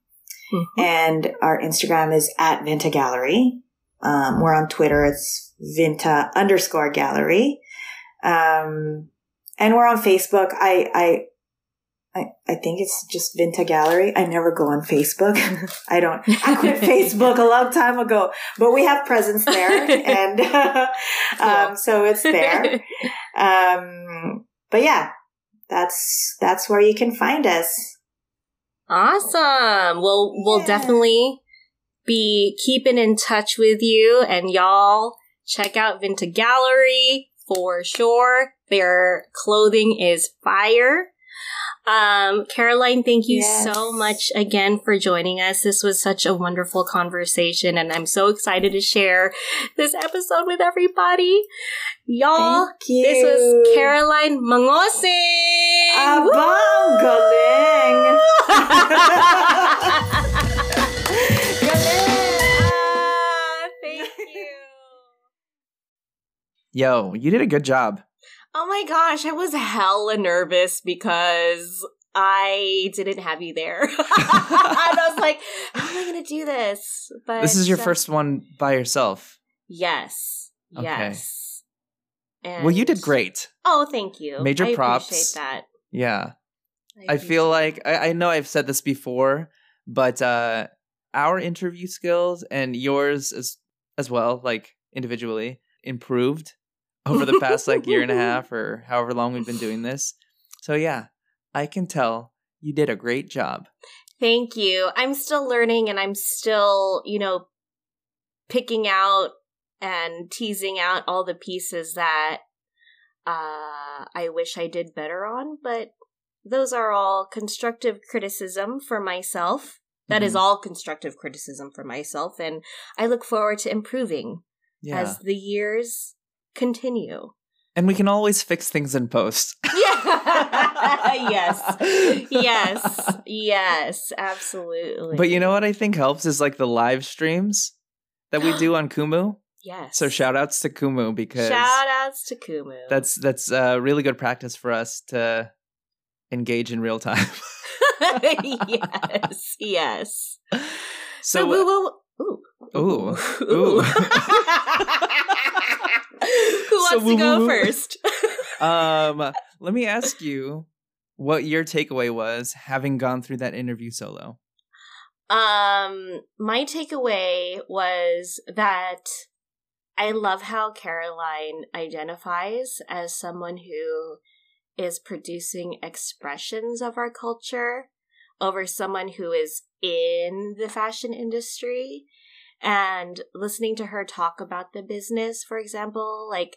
Mhm. and our Instagram is at Vinta Gallery. Um, we're on Twitter. It's Vinta underscore gallery. Um, and we're on Facebook. I, I, I, I think it's just Vinta Gallery. I never go on Facebook. I don't, I quit Facebook a long time ago, but we have presence there and, um, so it's there. Um, but yeah, that's, that's where you can find us. Awesome. Well, we'll definitely be keeping in touch with you, and y'all check out Vinta Gallery for sure. Their clothing is fire. Um, Caroline, thank you Yes. so much again for joining us. This was such a wonderful conversation, and I'm so excited to share this episode with everybody. Y'all, Thank you. this was Caroline Mangosing. Abang galing. Ah, thank you. Yo, you did a good job. Oh my gosh, I was hella nervous because I didn't have you there. and I was like, how am I going to do this? But This is your uh, first one by yourself. Yes. Okay. Yes. And Well, you did great. Oh, thank you. Major I props. appreciate that. Yeah. I feel like I, I know I've said this before, but uh our interview skills and yours as as well, like individually, improved over the past like year and a half or however long we've been doing this. So yeah, I can tell you did a great job. Thank you. I'm still learning and I'm still, you know, picking out and teasing out all the pieces that uh I wish I did better on, but those are all constructive criticism for myself. That is Mhm. all constructive criticism for myself and I look forward to improving Yeah. as the years continue. and we can always fix things in post. Yeah. yes. Yes. Yes, absolutely. But you know what I think helps is like the live streams that we do on Kumu. Yes. So shout outs to Kumu because Shout outs to Kumu. that's that's uh, really good practice for us to engage in real time. yes, yes. So, so woo, woo, ooh, Ooh. ooh. Ooh. Who wants So to woo, go woo, woo. first? um let me ask you what your takeaway was having gone through that interview solo. um, my takeaway was that I love how Caroline identifies as someone who is producing expressions of our culture over someone who is in the fashion industry and listening to her talk about the business for example like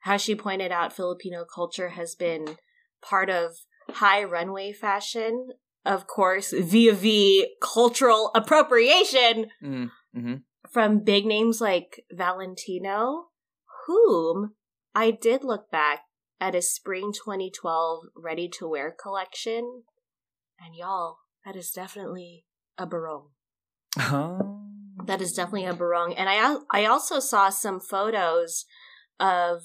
how she pointed out filipino culture has been part of high runway fashion of course via v cultural appropriation Mm, hmm from big names like valentino whom i did look back at a spring 2012 ready to wear collection. And y'all that is definitely a barong. Oh. That is definitely a barong. And I I also saw some photos of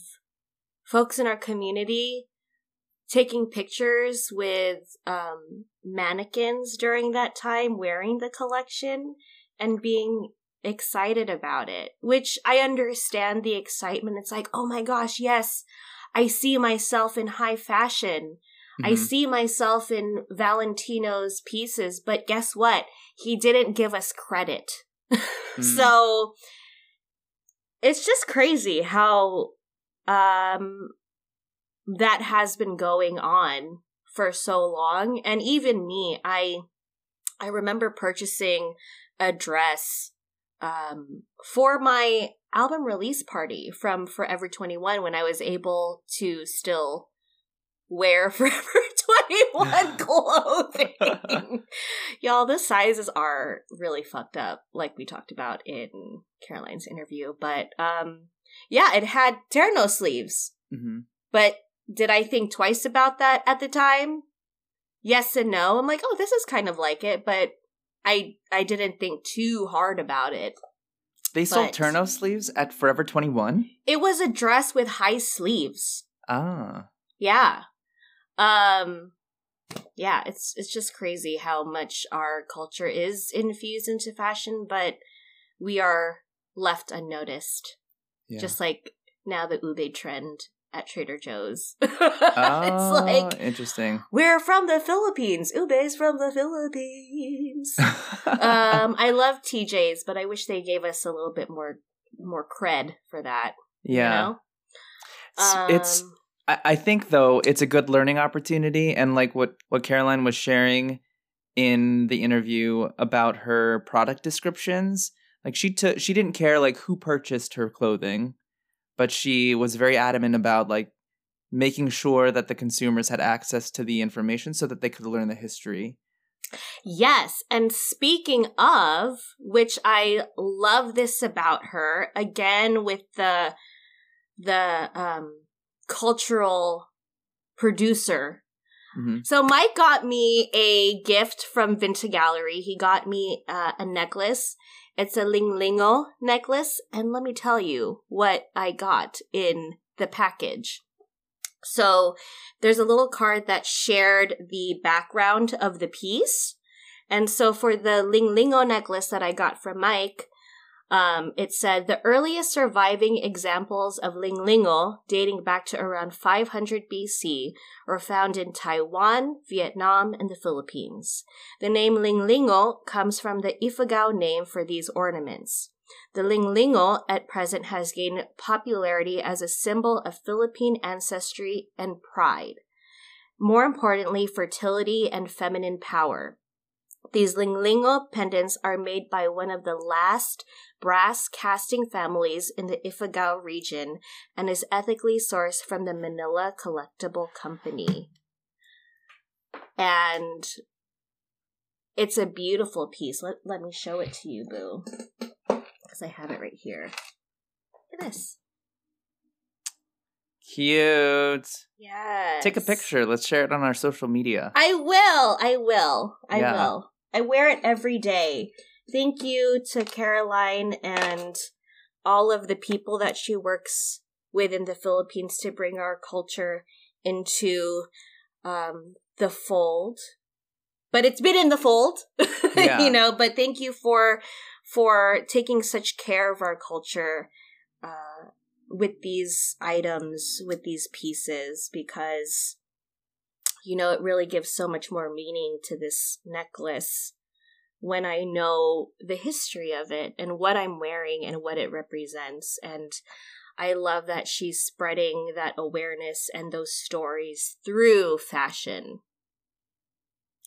folks in our community taking pictures with um, mannequins during that time wearing the collection and being excited about it, which I understand the excitement. It's like, oh my gosh, yes, I see myself in high fashion. I Mhm. see myself in Valentino's pieces, but guess what? He didn't give us credit Mm. So it's just crazy how um that has been going on for so long and even me I I remember purchasing a dress um for my album release party from Forever 21 when I was able to still wear Forever 21 clothing. Y'all, the sizes are really fucked up, like we talked about in Caroline's interview. But um yeah, it had Terno sleeves. hmm But did I think twice about that at the time? Yes and no. I'm like, oh, this is kind of like it, but I I didn't think too hard about it. They sold But- terno sleeves at Forever 21. It was a dress with high sleeves. Ah. Yeah. Um yeah, it's it's just crazy how much our culture is infused into fashion, but we are left unnoticed. Yeah. Just like now the ube trend at Trader Joe's. oh, it's like interesting. we're from the Philippines. Ube's from the Philippines. um, I love TJ's, but I wish they gave us a little bit more more cred for that. yeah. You know? It's- it's Um, I, think though it's a good learning opportunity and like what what Caroline was sharing in the interview about her product descriptions like she took she didn't care like who purchased her clothing but she was very adamant about like making sure that the consumers had access to the information so that they could learn the history. Yes, and speaking of, which I love this about her, again with the the um cultural producer. Mhm. So Mike got me a gift from Vinta Gallery. He got me uh, a necklace. It's a Lingling-o necklace, and let me tell you what I got in the package. So there's a little card that shared the background of the piece. And so for the Lingling-o necklace that I got from Mike, um, it said the earliest surviving examples of Lingling-o, dating back to around 500 BC, were found in Taiwan, Vietnam, and the Philippines. The name Lingling-o comes from the Ifugao name for these ornaments. The Lingling-o at present has gained popularity as a symbol of Philippine ancestry and pride. More importantly, fertility and feminine power. These Lingling-o pendants are made by one of the last brass casting families in the Ifugao region and is ethically sourced from the Manila Collectible Company. And it's a beautiful piece. Let, let me show it to you, Boo. Because I have it right here. Look at this. cute Yes. take a picture let's share it on our social media I will. I will. I Yeah. will. I wear it every day. Thank you to Caroline and all of the people that she works with in the Philippines to bring our culture into um, the fold. But it's been in the fold, Yeah. you know. But thank you for for taking such care of our culture uh, with these items, with these pieces, because you know, it really gives so much more meaning to this necklace when I know the history of it and what I'm wearing and what it represents. And I love that she's spreading that awareness and those stories through fashion.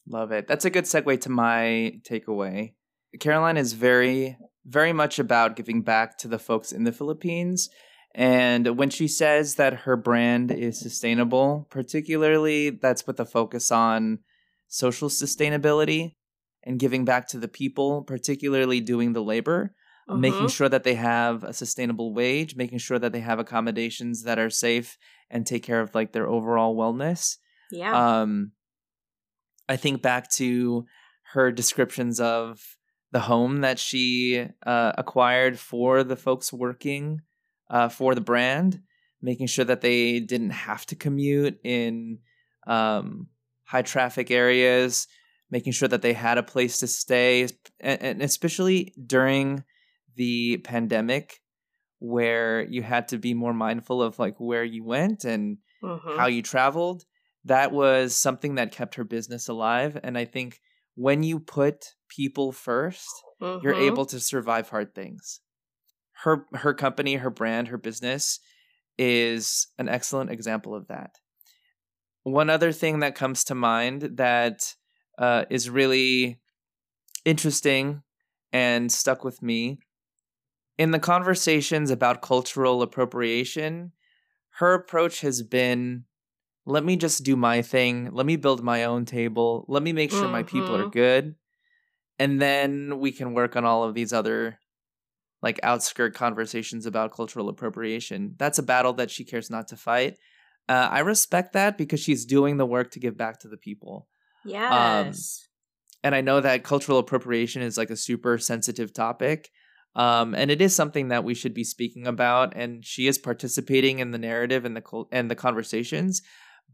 Love it. That's a good segue to my takeaway. Caroline is very, very much about giving back to the folks in the Philippines. And when she says that her brand is sustainable, particularly that's with a focus on social sustainability and giving back to the people, particularly doing the labor, making Mhm. sure that they have a sustainable wage, making sure that they have accommodations that are safe and take care of like their overall wellness. Yeah. Um, I think back to her descriptions of the home that she uh, acquired for the folks working uh, for the brand, making sure that they didn't have to commute in um, high traffic areas, making sure that they had a place to stay, and, and especially during the pandemic where you had to be more mindful of like where you went and Mhm. how you traveled that was something that kept her business alive and i think when you put people 1st you're Mhm. able to survive hard things. Her her company, her brand, her business is an excellent example of that. One other thing that comes to mind that uh, is really interesting and stuck with me in the conversations about cultural appropriation, her approach has been let me just do my thing, let me build my own table, let me make sure my people are Mhm. good, and then we can work on all of these other like outskirt conversations about cultural appropriation. That's a battle that she cares not to fight. Uh, I respect that because she's doing the work to give back to the people Yes. and I know that cultural appropriation is like a super sensitive topic. Um, and it is something that we should be speaking about. And she is participating in the narrative and the and the conversations.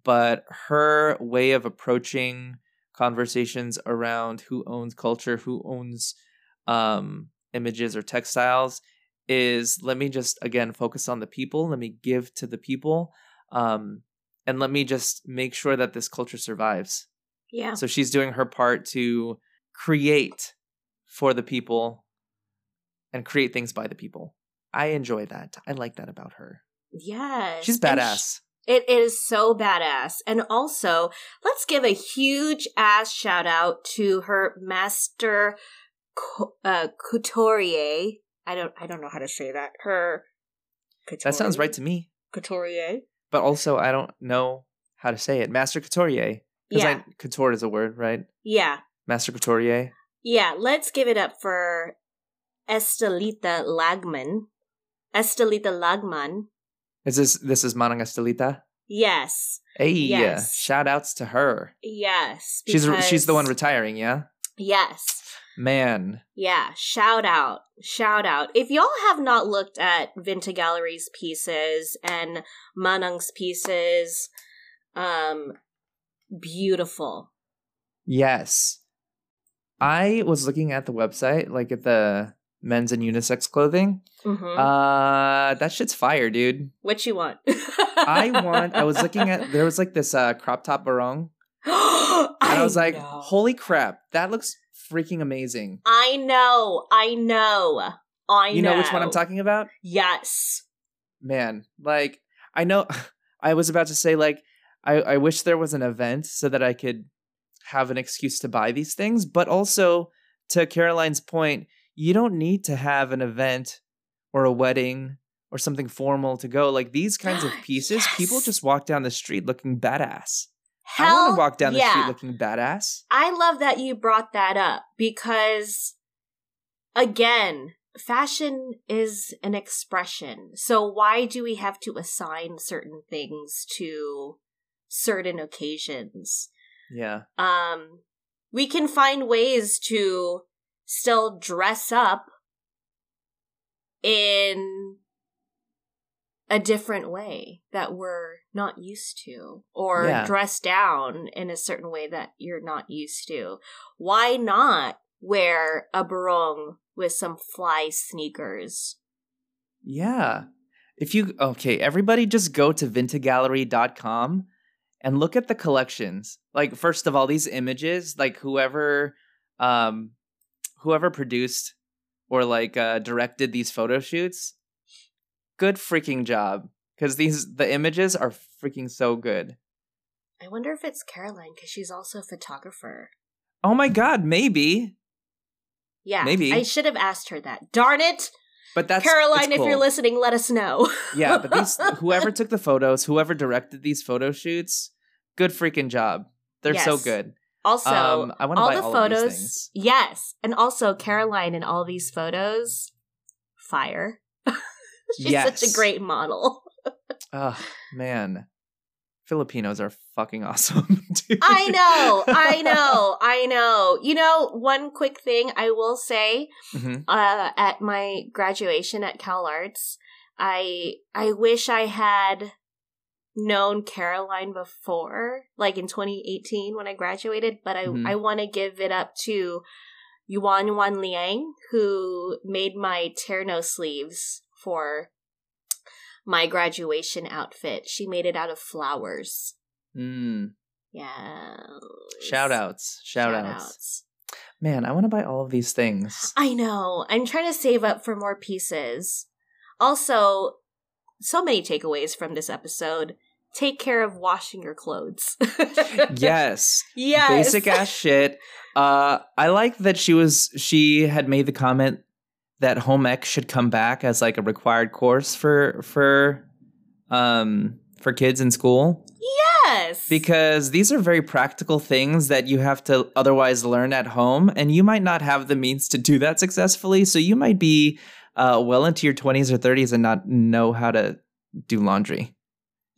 But her way of approaching conversations around who owns culture, who owns um, images or textiles, is let me just again focus on the people. Let me give to the people, um, and let me just make sure that this culture survives. yeah. So she's doing her part to create for the people and create things by the people. I enjoy that. I like that about her. Yes. She's badass. It is so badass. And also, let's give a huge ass shout out to her master uh, couturier. I don't I don't know how to say that. Her That sounds right to me. couturier. But also, I don't know how to say it. Master Couturier. Because Yeah. I couture is a word, right? Yeah. Master Couturier. Yeah, let's give it up for Estelita Lagman. Estelita Lagman. Is this this is Manang Estelita? Yes. Hey, Yes. shout outs to her. Yes. She's she's the one retiring, yeah? Yes. Man. Yeah, shout out. Shout out. If y'all have not looked at Vinta Gallery's pieces and Manang's pieces, um beautiful. Yes. I was looking at the website, like at the men's and unisex clothing. Mhm. Uh that shit's fire, dude. what you want? I want I was looking at there was like this uh crop top barong and I, was like, know. holy crap, that looks freaking amazing. I know. I know. I know you know which one I'm talking about? Yes. Man, like I know I was about to say like I, I wish there was an event so that I could have an excuse to buy these things, but also to Caroline's point, you don't need to have an event or a wedding or something formal to go. Like these kinds of pieces, people just walk down the street looking badass. Hell, I want to walk down the yeah. street looking badass. I love that you brought that up because, again, fashion is an expression. So why do we have to assign certain things to certain occasions? Yeah. Um, we can find ways to still dress up in a different way that we're not used to or Yeah. dress down in a certain way that you're not used to why not wear a barong with some fly sneakers Yeah. If you okay, everybody just go to vintagallery.com and look at the collections. Like first of all, these images, like whoever um whoever produced or like uh directed these photo shoots, good freaking job cuz these the images are freaking so good. i wonder if it's caroline because she's also a photographer Oh my god, maybe. yeah Maybe. i should have asked her that darn it But that's caroline it's if you're listening let us know Yeah, but these whoever took the photos, whoever directed these photo shoots, good freaking job. They're so good. Also, Um, I wanna all buy the all of these photos. things. Yes, and also Caroline in all these photos, fire. She's such a great model. Oh man, Filipinos are fucking awesome. dude. I know, I know, I know. You know, one quick thing I will say Mhm. uh, at my graduation at Cal Arts, I I wish I had known Caroline before, like in 2018 when I graduated, but I, Mhm. I want to give it up to Yuan Yuan Liang, who made my terno sleeves for my graduation outfit. She made it out of flowers. Mm, Yeah. shout outs, shout, outs. Man, I want to buy all of these things. I know. I'm trying to save up for more pieces. Also, so many takeaways from this episode. Take care of washing your clothes. yes. Yes. Basic ass shit. Uh I like that she was she had made the comment that home ec should come back as like a required course for for um for kids in school Yes. because these are very practical things that you have to otherwise learn at home and you might not have the means to do that successfully so you might be uh, well into your 20s or 30s and not know how to do laundry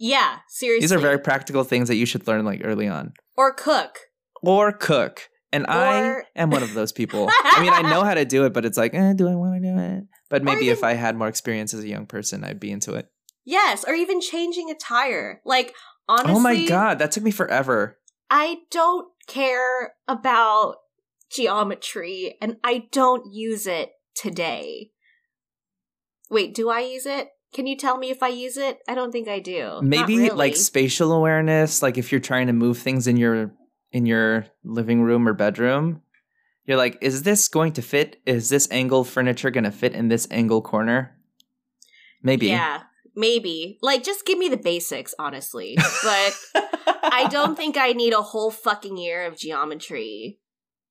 yeah, seriously. these are very practical things that you should learn like early on or cook. or cook and i am one of those people i mean i know how to do it but it's like eh, do i want to do it but maybe if i had more experience as a young person i'd be into it Yes, or even changing a tire. Like honestly, oh my god that took me forever I don't care about geometry and I don't use it today. Wait, do I use it? Can you tell me if I use it? I don't think I do. Maybe really. like spatial awareness like if you're trying to move things in your in your living room or bedroom you're like is this going to fit is this angle furniture going to fit in this angle corner maybe Yeah, maybe. Like just give me the basics, honestly. But I don't think I need a whole fucking year of geometry.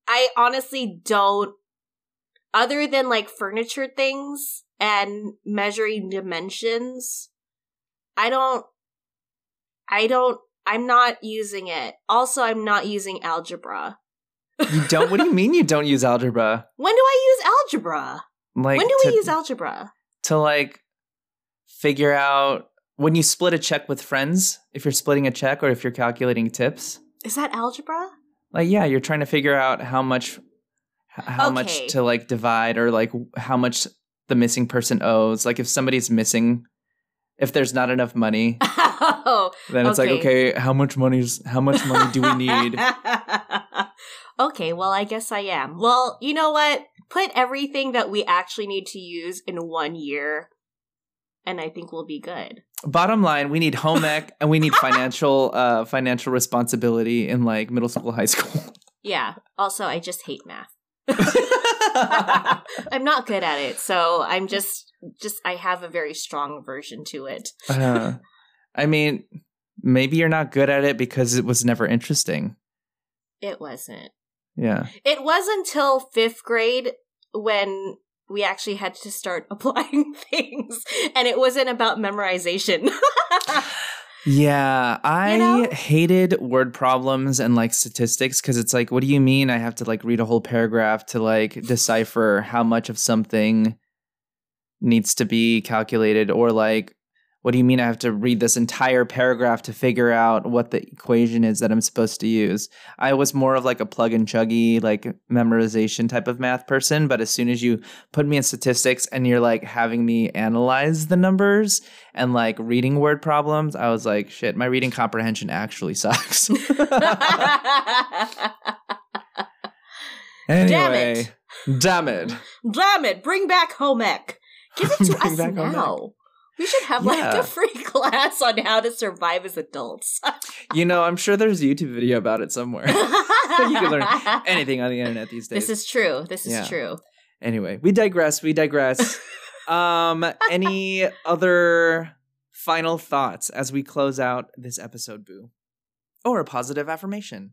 I honestly don't other than like furniture things and measuring dimensions. I don't I don't I'm not using it. Also, I'm not using algebra. you don't what do you mean you don't use algebra When do I use algebra? like when do we use algebra? to like figure out when you split a check with friends if you're splitting a check or if you're calculating tips Is that algebra? like yeah you're trying to figure out how much how Okay. much to like divide or like how much the missing person owes like if somebody's missing if there's not enough money oh, then it's like Okay. okay how much money's how much money do we need okay, well, I guess I am. Well, you know what? Put everything that we actually need to use in one year, and I think we'll be good. bottom line we need home ec and we need financial uh financial responsibility in like middle school high school Yeah. Also, I just hate math. I'm not good at it, so I'm just just I have a very strong aversion to it. Uh, I mean, maybe you're not good at it because it was never interesting. It wasn't. Yeah. It was until fifth grade when we actually had to start applying things, and it wasn't about memorization. Yeah, I know? hated word problems and like statistics because it's like, what do you mean I have to like read a whole paragraph to like decipher how much of something needs to be calculated? Or like, what do you mean I have to read this entire paragraph to figure out what the equation is that I'm supposed to use? I was more of like a plug and chuggy, like memorization type of math person. But as soon as you put me in statistics and you're like having me analyze the numbers and like reading word problems, I was like, shit, my reading comprehension actually sucks. anyway, damn it. Damn it! Bring back home ec. Give it to us back home ec. now. We should have like a free class on how to survive as adults. You know, I'm sure there's a YouTube video about it somewhere. you can learn anything on the internet these days. This is true. This is Yeah. true. anyway, we digress. We digress. um, any other final thoughts as we close out this episode, Boo? Or a positive affirmation?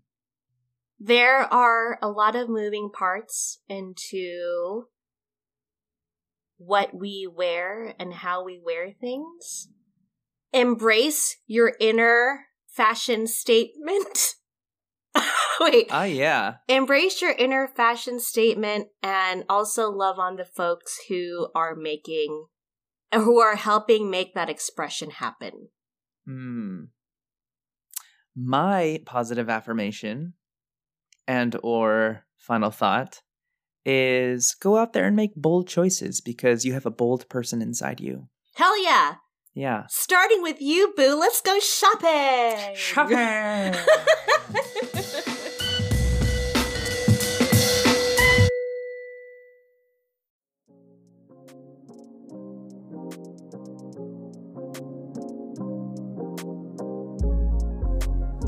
There are a lot of moving parts into what we wear and how we wear things. Embrace your inner fashion statement. Wait, Ah, yeah. embrace your inner fashion statement and also love on the folks who are making who are helping make that expression happen. Hmm. My positive affirmation and or final thought is go out there and make bold choices because you have a bold person inside you. Hell yeah. Yeah. Starting with you, Boo. Let's go shopping. Shopping.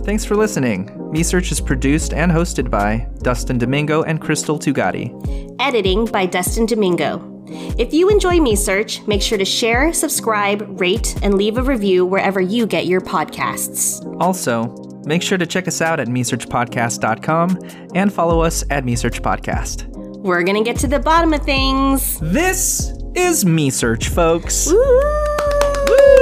Thanks for listening. Me Search is produced and hosted by Dustin Domingo and Crystal Tugati. Editing by Dustin Domingo. If you enjoy Me Search, make sure to share, subscribe, rate, and leave a review wherever you get your podcasts. Also, make sure to check us out at mesearchpodcast.com and follow us at mesearchpodcast. We're gonna get to the bottom of things. This is Me Search, folks. Woo! Woo!